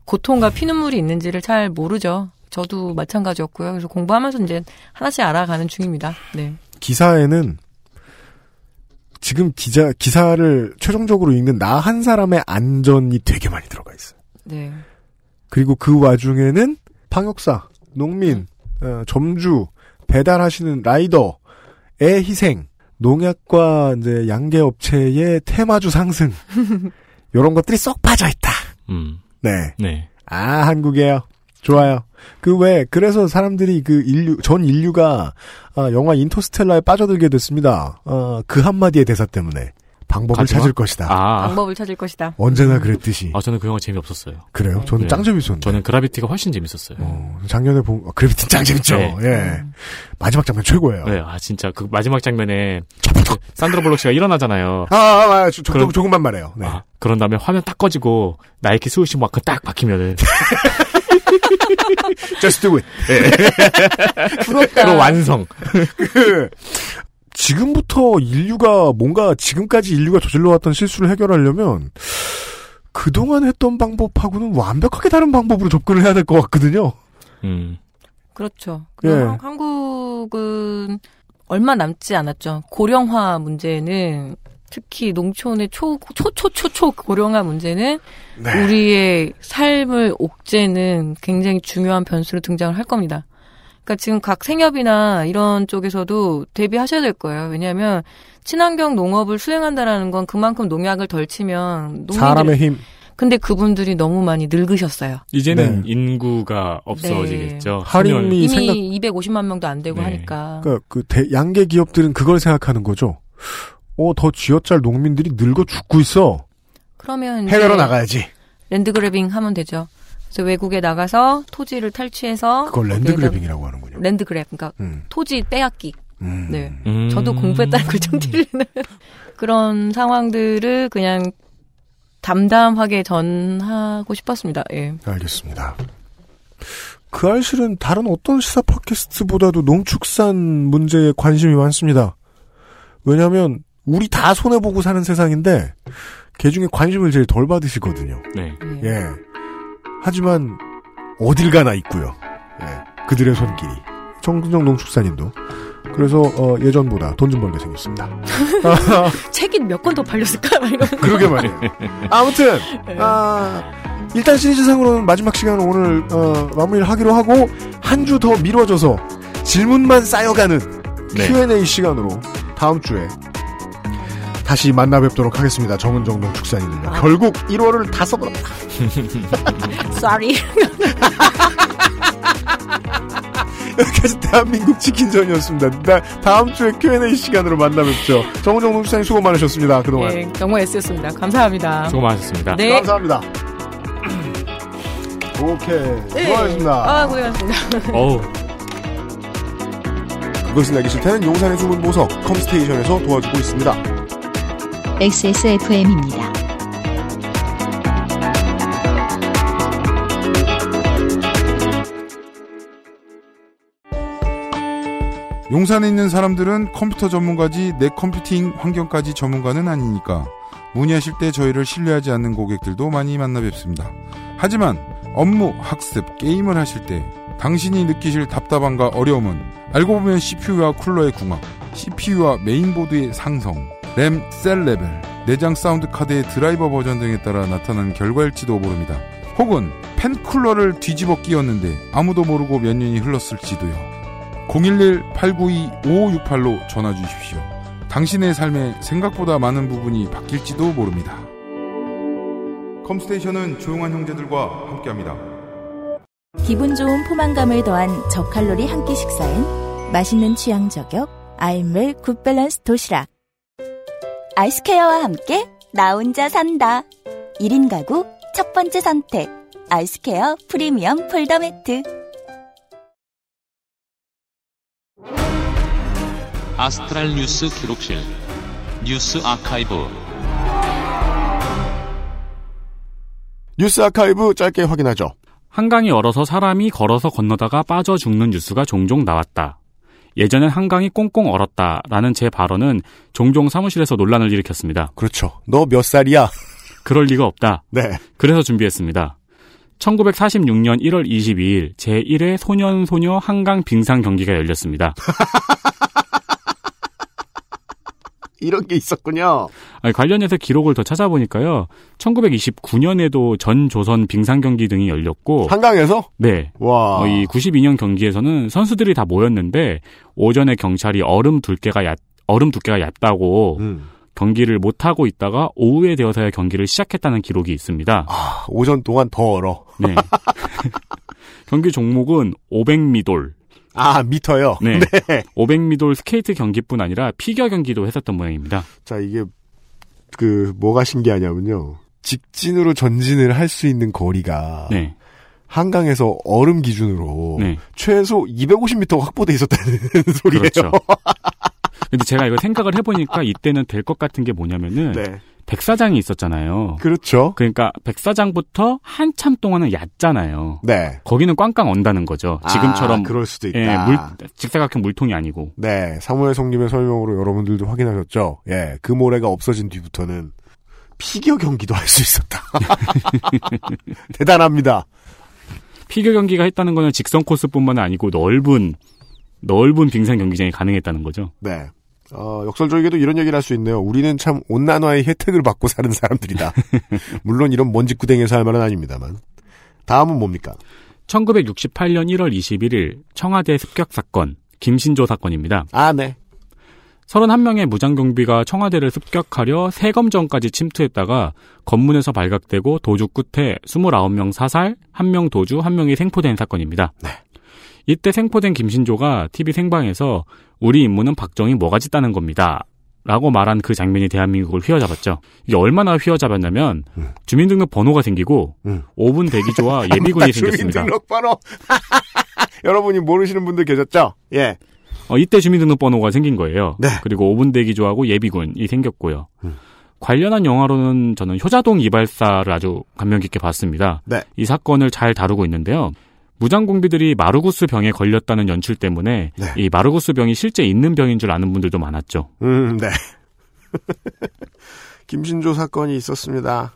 고통과 피눈물이 있는지를 잘 모르죠. 저도 마찬가지였고요. 그래서 공부하면서 이제 하나씩 알아가는 중입니다. 네. 기사에는 지금 기자 기사를 최종적으로 읽는 나 한 사람의 안전이 되게 많이 들어가 있어요. 네. 그리고 그 와중에는 방역사, 농민, 어, 점주, 배달하시는 라이더의 희생, 농약과 이제 양계 업체의 테마주 상승 이런 것들이 쏙 빠져 있다. 음. 네. 네. 아, 한국이에요. 좋아요. 그 왜, 그래서 사람들이 그 인류, 전 인류가, 아, 영화 인터스텔라에 빠져들게 됐습니다. 어, 그 한마디의 대사 때문에. 방법을 가지마? 찾을 것이다. 아, 방법을 찾을 것이다. 언제나 그랬듯이. 아, 저는 그 영화 재미없었어요. 그래요? 저는 네. 짱 재밌었는데. 저는 그라비티가 훨씬 재밌었어요. 어, 작년에 본, 어, 그래비티 짱 재밌죠? 네. 예. 마지막 장면 최고예요. 네, 아, 진짜 그 마지막 장면에 산드라 볼록 씨가 일어나잖아요. 아, 아, 아, 조, 조, 그럼- 조금만 말해요. 네. 아, 그런 다음에 화면 딱 꺼지고 나이키 스우시 마크 딱 박히면은 Just do it. 부럽다. 그로 완성. 그, 지금부터 인류가 뭔가 지금까지 인류가 저질러 왔던 실수를 해결하려면 그동안 했던 방법하고는 완벽하게 다른 방법으로 접근을 해야 될 것 같거든요. 음. 그렇죠. 예. 그럼 한국은 얼마 남지 않았죠. 고령화 문제는 특히 농촌의 초, 초, 초, 초, 초 고령화 문제는 네. 우리의 삶을 옥죄는 굉장히 중요한 변수로 등장을 할 겁니다. 그러니까 지금 각 생협이나 이런 쪽에서도 대비하셔야 될 거예요. 왜냐하면 친환경 농업을 수행한다라는 건 그만큼 농약을 덜 치면 농민들 사람의 힘. 근데 그분들이 너무 많이 늙으셨어요. 이제는 네. 인구가 없어지겠죠. 할인이 이미 생각, 250만 명도 안 되고 네. 하니까. 그러니까 그 대- 양계 기업들은 그걸 생각하는 거죠. 어, 더 쥐어짤 농민들이 늙어 죽고 있어. 그러면 해외로 나가야지. land grabbing 하면 되죠. 그래서 외국에 나가서 토지를 탈취해서 그걸 land grabbing이라고 하는군요. land grab, 그러니까 음, 토지 빼앗기. 음. 네. 음. 저도 공부했다는 걸좀 틀리는 그런 상황들을 그냥 담담하게 전하고 싶었습니다. 예. 알겠습니다. 그알싫은 다른 어떤 시사 팟캐스트보다도 농축산 문제에 관심이 많습니다. 왜냐하면 우리 다 손해 보고 사는 세상인데 개 중에 관심을 제일 덜 받으시거든요. 네. 예. 예. 하지만 어딜 가나 있고요. 예. 그들의 손길이. 정근정 농축산인도. 그래서 어, 예전보다 돈 좀 벌게 생겼습니다. 책이 몇권 더 팔렸을까? 그러게 말이에요. 아무튼 아, 일단 시리즈상으로는 마지막 시간을 오늘 어, 마무리를 하기로 하고 한 주 더 미뤄져서 질문만 쌓여가는 네. Q&A 시간으로 다음 주에 다시 만나 뵙도록 하겠습니다. 정은정 농축산인은요. 결국 1월을 다 써버렸다. Sorry. 여기까지 대한민국 치킨전이었습니다. 나- 다음 주에 Q&A 시간으로 만나 뵙죠. 정은정 농축산인 수고 많으셨습니다. 그동안. 예, 정말 S였습니다. 감사합니다. 수고 많으셨습니다. 네. 감사합니다. 오케이. 네. 수고하셨습니다. 아, 고생하셨습니다. 어우, 그것은 알기 싫다는 용산의 숨은 보석 컴스테이션에서 도와주고 있습니다. XSFM입니다. 용산에 있는 사람들은 컴퓨터 전문가지 내 컴퓨팅 환경까지 전문가는 아니니까 문의하실 때 저희를 신뢰하지 않는 고객들도 많이 만나 뵙습니다. 하지만 업무, 학습, 게임을 하실 때 당신이 느끼실 답답함과 어려움은 알고 보면 CPU와 쿨러의 궁합, CPU와 메인보드의 상성, 램, 셀 레벨, 내장 사운드 카드의 드라이버 버전 등에 따라 나타나는 결과일지도 모릅니다. 혹은 팬 쿨러를 뒤집어 끼웠는데 아무도 모르고 몇 년이 흘렀을지도요. 011-892-5568로 전화 주십시오. 당신의 삶에 생각보다 많은 부분이 바뀔지도 모릅니다. 컴스테이션은 조용한 형제들과 함께합니다. 기분 좋은 포만감을 더한 저칼로리 한 끼 식사엔 맛있는 취향 저격 아임웰 굿밸런스 도시락 아이스케어와 함께 나 혼자 산다. 1인 가구 첫 번째 선택. 아이스케어 프리미엄 폴더 매트. 아스트랄 뉴스 기록실 뉴스 아카이브 뉴스 아카이브 짧게 확인하죠. 한강이 얼어서 사람이 걸어서 건너다가 빠져 죽는 뉴스가 종종 나왔다. 예전엔 한강이 꽁꽁 얼었다라는 제 발언은 종종 사무실에서 논란을 일으켰습니다. 그렇죠. 너 몇 살이야? 그럴 리가 없다. 네. 그래서 준비했습니다. 1946년 1월 22일 제1회 소년소녀 한강 빙상 경기가 열렸습니다. 이런 게 있었군요. 아니, 관련해서 기록을 더 찾아보니까요. 1929년에도 전 조선 빙상 경기 등이 열렸고 한강에서? 네. 와. 어, 이 92년 경기에서는 선수들이 다 모였는데 오전에 경찰이 얼음 두께가 얕 얼음 두께가 얕다고 음. 경기를 못 하고 있다가 오후에 되어서야 경기를 시작했다는 기록이 있습니다. 아, 오전 동안 더 얼어. 네. 경기 종목은 500미돌. 아, 미터요? 네. 500미돌 스케이트 경기뿐 아니라 피겨 경기도 했었던 모양입니다. 자, 이게 그 뭐가 신기하냐면요. 직진으로 전진을 할 수 있는 거리가 네. 한강에서 얼음 기준으로 네. 최소 250m 확보돼 있었다는 소리예요. 그렇죠. 근데 제가 이거 생각을 해보니까 이때는 될 것 같은 게 뭐냐면은 네. 백사장이 있었잖아요. 그렇죠. 그러니까 백사장부터 한참 동안은 얕잖아요. 네. 거기는 꽝꽝 언다는 거죠. 지금처럼 아, 그럴 수도 있다. 예, 물, 직사각형 물통이 아니고. 네, 사무엘 성님의 설명으로 여러분들도 확인하셨죠? 예, 그 모래가 없어진 뒤부터는 피겨 경기도 할 수 있었다. 대단합니다. 피겨 경기가 했다는 거는 직선 코스뿐만 아니고 넓은 넓은 빙상 경기장이 가능했다는 거죠. 네. 어, 역설적이게도 이런 얘기를 할 수 있네요. 우리는 참 온난화의 혜택을 받고 사는 사람들이다. 물론 이런 먼지구덩이에서 할 말은 아닙니다만. 다음은 뭡니까? 1968년 1월 21일 청와대 습격 사건, 김신조 사건입니다. 아, 네. 31명의 무장경비가 청와대를 습격하려 세검정까지 침투했다가 검문에서 발각되고 도주 끝에 29명 사살, 1명 도주, 1명이 생포된 사건입니다. 이때 생포된 김신조가 TV 생방에서 우리 임무는 박정희 뭐가 짓다는 겁니다. 라고 말한 그 장면이 대한민국을 휘어잡았죠. 이게 얼마나 휘어잡았냐면 주민등록 번호가 생기고 음. 5분 대기조와 예비군이 생겼습니다. 주민등록 번호. 여러분이 모르시는 분들 계셨죠? 예. 어, 이때 주민등록 번호가 생긴 거예요. 네. 그리고 5분 대기조하고 예비군이 생겼고요. 음. 관련한 영화로는 저는 효자동 이발사를 아주 감명 깊게 봤습니다. 네. 이 사건을 잘 다루고 있는데요. 무장공비들이 마르구스 병에 걸렸다는 연출 때문에 네. 이 마르구스 병이 실제 있는 병인 줄 아는 분들도 많았죠. 음, 네. 김신조 사건이 있었습니다.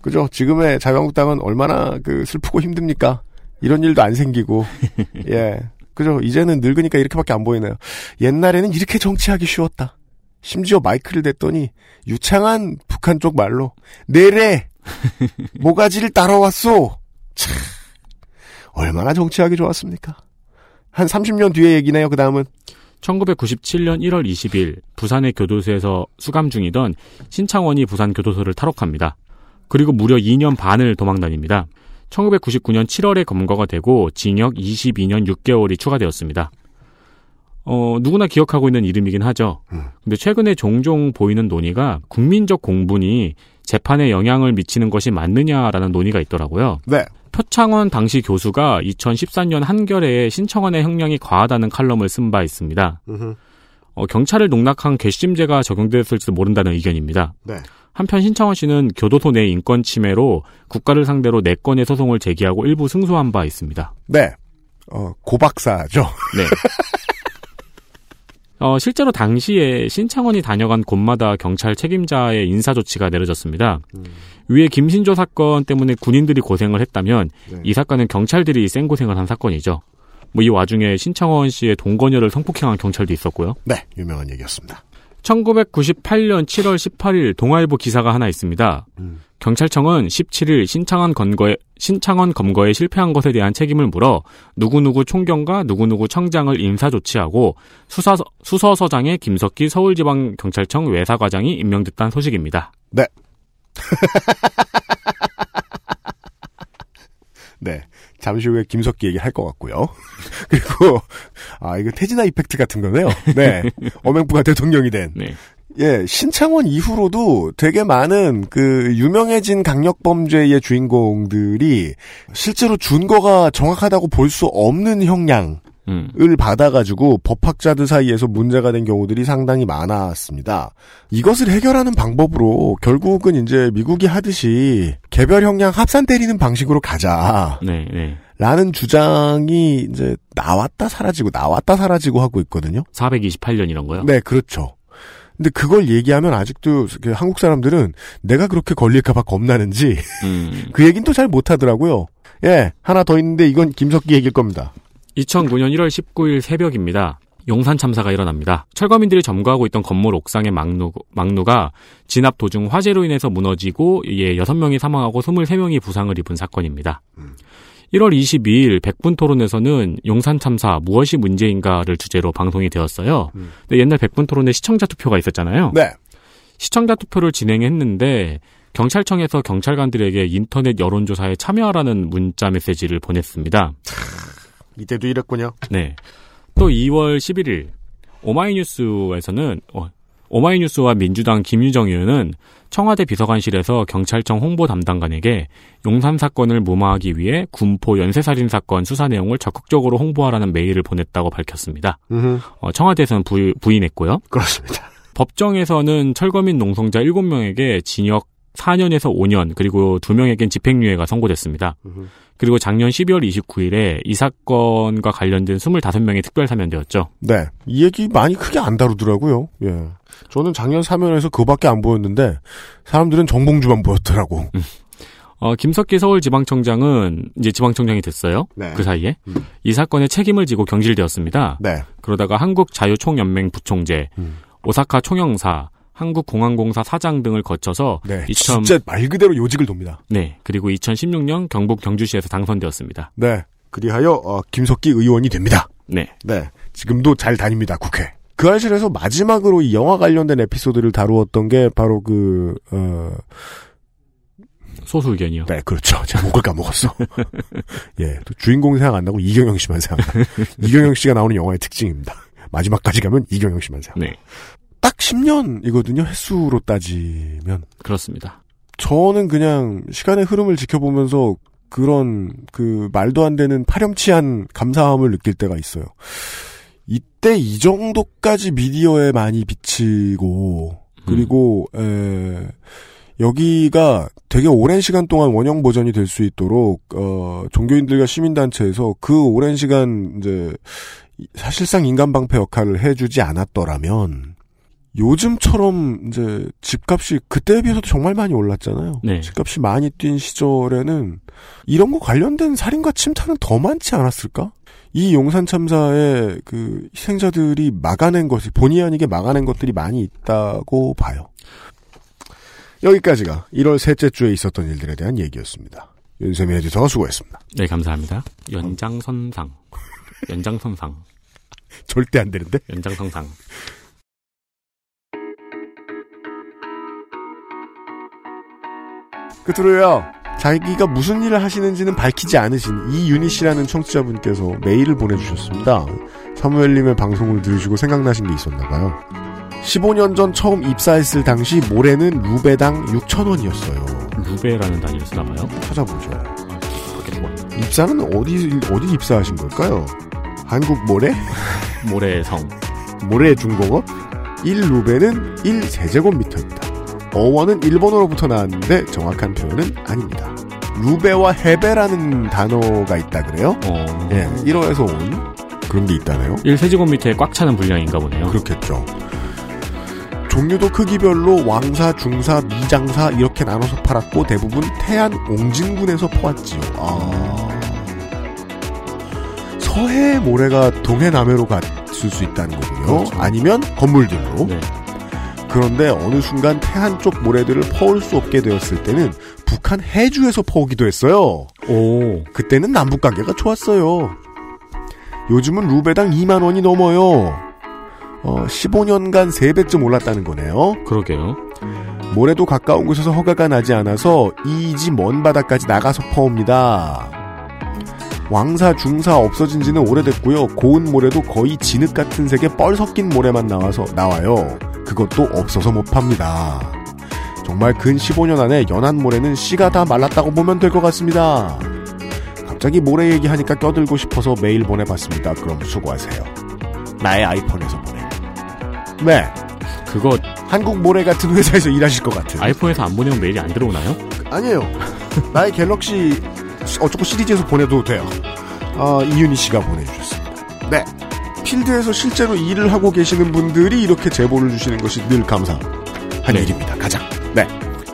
그죠? 지금의 자유한국당은 얼마나 그 슬프고 힘듭니까? 이런 일도 안 생기고, 예. 그죠? 이제는 늙으니까 이렇게밖에 안 보이네요. 옛날에는 이렇게 정치하기 쉬웠다. 심지어 마이크를 댔더니 유창한 북한 쪽 말로 내래 모가지를 따라왔소. 참 얼마나 정치하기 좋았습니까? 한 30년 뒤의 얘기네요. 그 다음은 1997년 1월 20일 부산의 교도소에서 수감 중이던 신창원이 부산 교도소를 탈옥합니다. 그리고 무려 2년 반을 도망다닙니다. 1999년 7월에 검거가 되고 징역 22년 6개월이 추가되었습니다. 어, 누구나 기억하고 있는 이름이긴 하죠. 음. 근데 최근에 종종 보이는 논의가 국민적 공분이 재판에 영향을 미치는 것이 맞느냐라는 논의가 있더라고요. 네. 표창원 당시 교수가 2014년 한겨레에 신청원의 형량이 과하다는 칼럼을 쓴 바 있습니다. 어, 경찰을 농락한 괘씸죄가 적용됐을지도 모른다는 의견입니다. 네. 한편 신창원 씨는 교도소 내 인권 침해로 국가를 상대로 4건의 소송을 제기하고 일부 승소한 바 있습니다. 네. 어, 고박사죠. 네. 어, 실제로 당시에 신창원이 다녀간 곳마다 경찰 책임자의 인사 조치가 내려졌습니다. 위에 김신조 사건 때문에 군인들이 고생을 했다면 네. 이 사건은 경찰들이 생 고생을 한 사건이죠. 뭐 이 와중에 신창원 씨의 동거녀를 성폭행한 경찰도 있었고요. 네. 유명한 얘기였습니다. 1998년 7월 18일 동아일보 기사가 하나 있습니다. 음. 경찰청은 17일 신창원 검거에 신창원 검거에 실패한 것에 대한 책임을 물어 누구누구 총경과 누구누구 청장을 인사 조치하고 수사 수서서장의 김석기 서울지방경찰청 외사과장이 임명됐다는 소식입니다. 네. 잠시 후에 김석기 얘기 할 것 같고요. 그리고, 아, 이거 태진아 이펙트 같은 거네요. 네. 어맹부가 대통령이 된. 네. 예, 신창원 이후로도 되게 많은 그 유명해진 강력 범죄의 주인공들이 실제로 준거가 정확하다고 볼 수 없는 형량을 음. 받아가지고 법학자들 사이에서 문제가 된 경우들이 상당히 많았습니다. 이것을 해결하는 방법으로 결국은 이제 미국이 하듯이 개별 형량 합산 때리는 방식으로 가자. 네, 네. 라는 주장이 이제 나왔다 사라지고 나왔다 사라지고 하고 있거든요. 428년 이런 거요. 네, 그렇죠. 근데 그걸 얘기하면 아직도 그 한국 사람들은 내가 그렇게 걸릴까봐 겁나는지 음. 그 얘기는 또 잘 못하더라고요. 예, 하나 더 있는데 이건 김석기 얘기일 겁니다. 2009년 1월 19일 새벽입니다. 용산 참사가 일어납니다. 철거민들이 점거하고 있던 건물 옥상의 막루, 막루가 진압 도중 화재로 인해서 무너지고 이에 6명이 사망하고 23명이 부상을 입은 사건입니다. 1월 22일 백분 토론에서는 용산 참사 무엇이 문제인가를 주제로 방송이 되었어요. 근데 옛날 백분 토론에 시청자 투표가 있었잖아요. 네. 시청자 투표를 진행했는데 경찰청에서 경찰관들에게 인터넷 여론조사에 참여하라는 문자 메시지를 보냈습니다. 이때도 이랬군요. 네. 또 2월 11일 오마이뉴스에서는 어, 오마이뉴스와 민주당 김유정 의원은 청와대 비서관실에서 경찰청 홍보 담당관에게 용산 사건을 무마하기 위해 군포 연쇄살인 사건 수사 내용을 적극적으로 홍보하라는 메일을 보냈다고 밝혔습니다. 어, 청와대에서는 부, 부인했고요. 그렇습니다. 법정에서는 철거민 농성자 7명에게 징역 4년에서 5년 그리고 2명에겐 집행유예가 선고됐습니다. 음흠. 그리고 작년 12월 29일에 이 사건과 관련된 25명이 특별 사면되었죠. 네. 이 얘기 많이 크게 안 다루더라고요. 예. 저는 작년 사면에서 그거밖에 안 보였는데 사람들은 정봉주만 보였더라고. 어, 김석기 서울지방청장은 이제 지방청장이 됐어요. 네. 그 사이에 음. 이 사건의 책임을 지고 경질되었습니다. 네. 그러다가 한국자유총연맹 부총재, 음. 오사카 총영사, 한국공항공사 사장 등을 거쳐서 네. 2000 진짜 말 그대로 요직을 돕니다. 네 그리고 2016년 경북 경주시에서 당선되었습니다. 네. 그리하여 어, 김석기 의원이 됩니다. 네. 네. 지금도 잘 다닙니다. 국회. 그 알실에서 마지막으로 이 영화 관련된 에피소드를 다루었던 게 바로 그 어, 소수 의견이요. 네, 그렇죠. 제가 목을 까먹었어. 예, 또 주인공 생각 안 나고 이경영 씨만 생각나. 이경영 씨가 나오는 영화의 특징입니다. 마지막까지 가면 이경영 씨만 생각. 네, 딱 10년이거든요. 횟수로 따지면. 그렇습니다. 저는 그냥 시간의 흐름을 지켜보면서 그런 그 말도 안 되는 파렴치한 감사함을 느낄 때가 있어요. 이때 이 정도까지 미디어에 많이 비치고 그리고 에, 여기가 되게 오랜 시간 동안 원형 버전이 될 수 있도록 어, 종교인들과 시민단체에서 그 오랜 시간 이제 사실상 인간 방패 역할을 해주지 않았더라면 요즘처럼 이제 집값이 그때에 비해서도 정말 많이 올랐잖아요. 네. 집값이 많이 뛴 시절에는 이런 거 관련된 살인과 침탈은 더 많지 않았을까? 이 용산 참사의 그 희생자들이 막아낸 것이 본의 아니게 막아낸 것들이 많이 있다고 봐요. 여기까지가 1월 셋째 주에 있었던 일들에 대한 얘기였습니다. 윤세민 에디터가 수고했습니다. 네, 감사합니다. 연장선상. 연장선상. 절대 안 되는데? 연장선상. 끝으로요. 자기가 무슨 일을 하시는지는 밝히지 않으신 이윤희 씨라는 청취자분께서 메일을 보내주셨습니다. 사무엘님의 방송을 들으시고 생각나신 게 있었나 봐요. 15년 전 처음 입사했을 당시 모래는 루베당 6,000원이었어요. 루베라는 단위를 쓰나 봐요. 찾아보죠. 그렇게 뭐, 입사는 어디, 어디 입사하신 걸까요? 한국 모래? 모래성. 모래 중공업? 1루베는 1세제곱미터입니다. 어원은 일본어로부터 나왔는데 정확한 표현은 아닙니다. 루베와 헤베라는 단어가 있다 그래요? 어, 예, 1어에서 온 그런 게 있다네요. 1세제곱미터에 꽉 차는 분량인가 보네요. 그렇겠죠. 종류도 크기별로 왕사, 중사, 미장사 이렇게 나눠서 팔았고 대부분 태안 옹진군에서 퍼왔지요. 아. 서해 모래가 동해 남해로 갔을 수 있다는 거군요. 그렇죠. 아니면 건물들로. 네. 그런데 어느 순간 태안 쪽 모래들을 퍼올 수 없게 되었을 때는 북한 해주에서 퍼오기도 했어요. 오, 그때는 남북 관계가 좋았어요. 요즘은 루베당 2만 원이 넘어요. 어, 15년간 3배쯤 올랐다는 거네요. 그러게요. 모래도 가까운 곳에서 허가가 나지 않아서 이지 먼 바다까지 나가서 퍼옵니다. 왕사, 중사 없어진 지는 오래됐고요. 고운 모래도 거의 진흙 같은 색의 뻘 섞인 모래만 나와서 나와요. 그것도 없어서 못 팝니다. 정말 근 15년 안에 연한 모래는 씨가 다 말랐다고 보면 될 것 같습니다. 갑자기 모래 얘기하니까 껴들고 싶어서 메일 보내봤습니다. 그럼 수고하세요. 나의 아이폰에서 보내. 네. 그거 한국 모래 같은 회사에서 일하실 것 같은. 아이폰에서 안 보내면 메일이 안 들어오나요? 아니에요. 나의 갤럭시 어쩌고 시리즈에서 보내도 돼요. 아, 이윤희 씨가 보내주셨습니다. 네. 필드에서 실제로 일을 하고 계시는 분들이 이렇게 제보를 주시는 것이 늘 감사한 네. 일입니다. 가장. 네.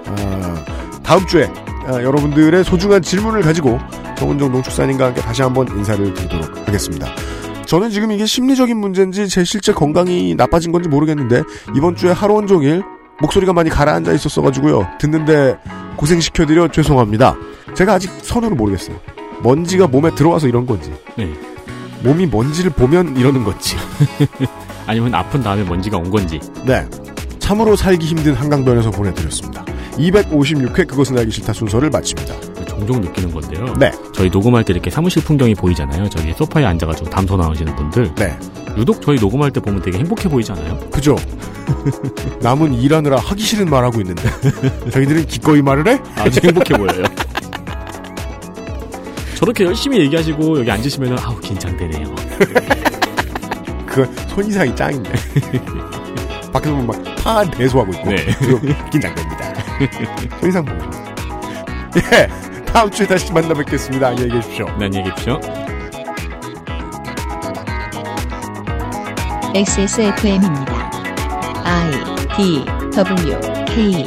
아, 다음 주에 아, 여러분들의 소중한 질문을 가지고 정은정 농축산인과 함께 다시 한번 인사를 드리도록 하겠습니다. 저는 지금 이게 심리적인 문제인지 제 실제 건강이 나빠진 건지 모르겠는데 이번 주에 하루 온종일 목소리가 많이 가라앉아 있었어가지고요. 듣는데 고생시켜드려 죄송합니다. 제가 아직 선으로 모르겠어요. 먼지가 몸에 들어와서 이런 건지 네. 몸이 먼지를 보면 이러는 건지 아니면 아픈 다음에 먼지가 온 건지. 네. 참으로 살기 힘든 한강변에서 보내드렸습니다. 256회 그것은 알기 싫다 순서를 마칩니다. 종종 느끼는 건데요. 네. 저희 녹음할 때 이렇게 사무실 풍경이 보이잖아요. 저기 소파에 앉아가지고 담소 나오시는 분들. 네. 유독 저희 녹음할 때 보면 되게 행복해 보이지 않아요? 그죠? 남은 일하느라 하기 싫은 말하고 있는데 저희들은 기꺼이 말을 해? 아주 행복해 보여요. 저렇게 열심히 얘기하시고 여기 앉으시면 아우 긴장되네요. 그건 손이상이 짱인데. 밖에서 보면 막 파한 배소하고 있고. 네. 긴장됩니다. 손이상 보고. 예. 다음 주에 다시 만나 뵙겠습니다. 안녕히 계십시오. 네, 안녕히 계십시오. XSFM입니다. I D W K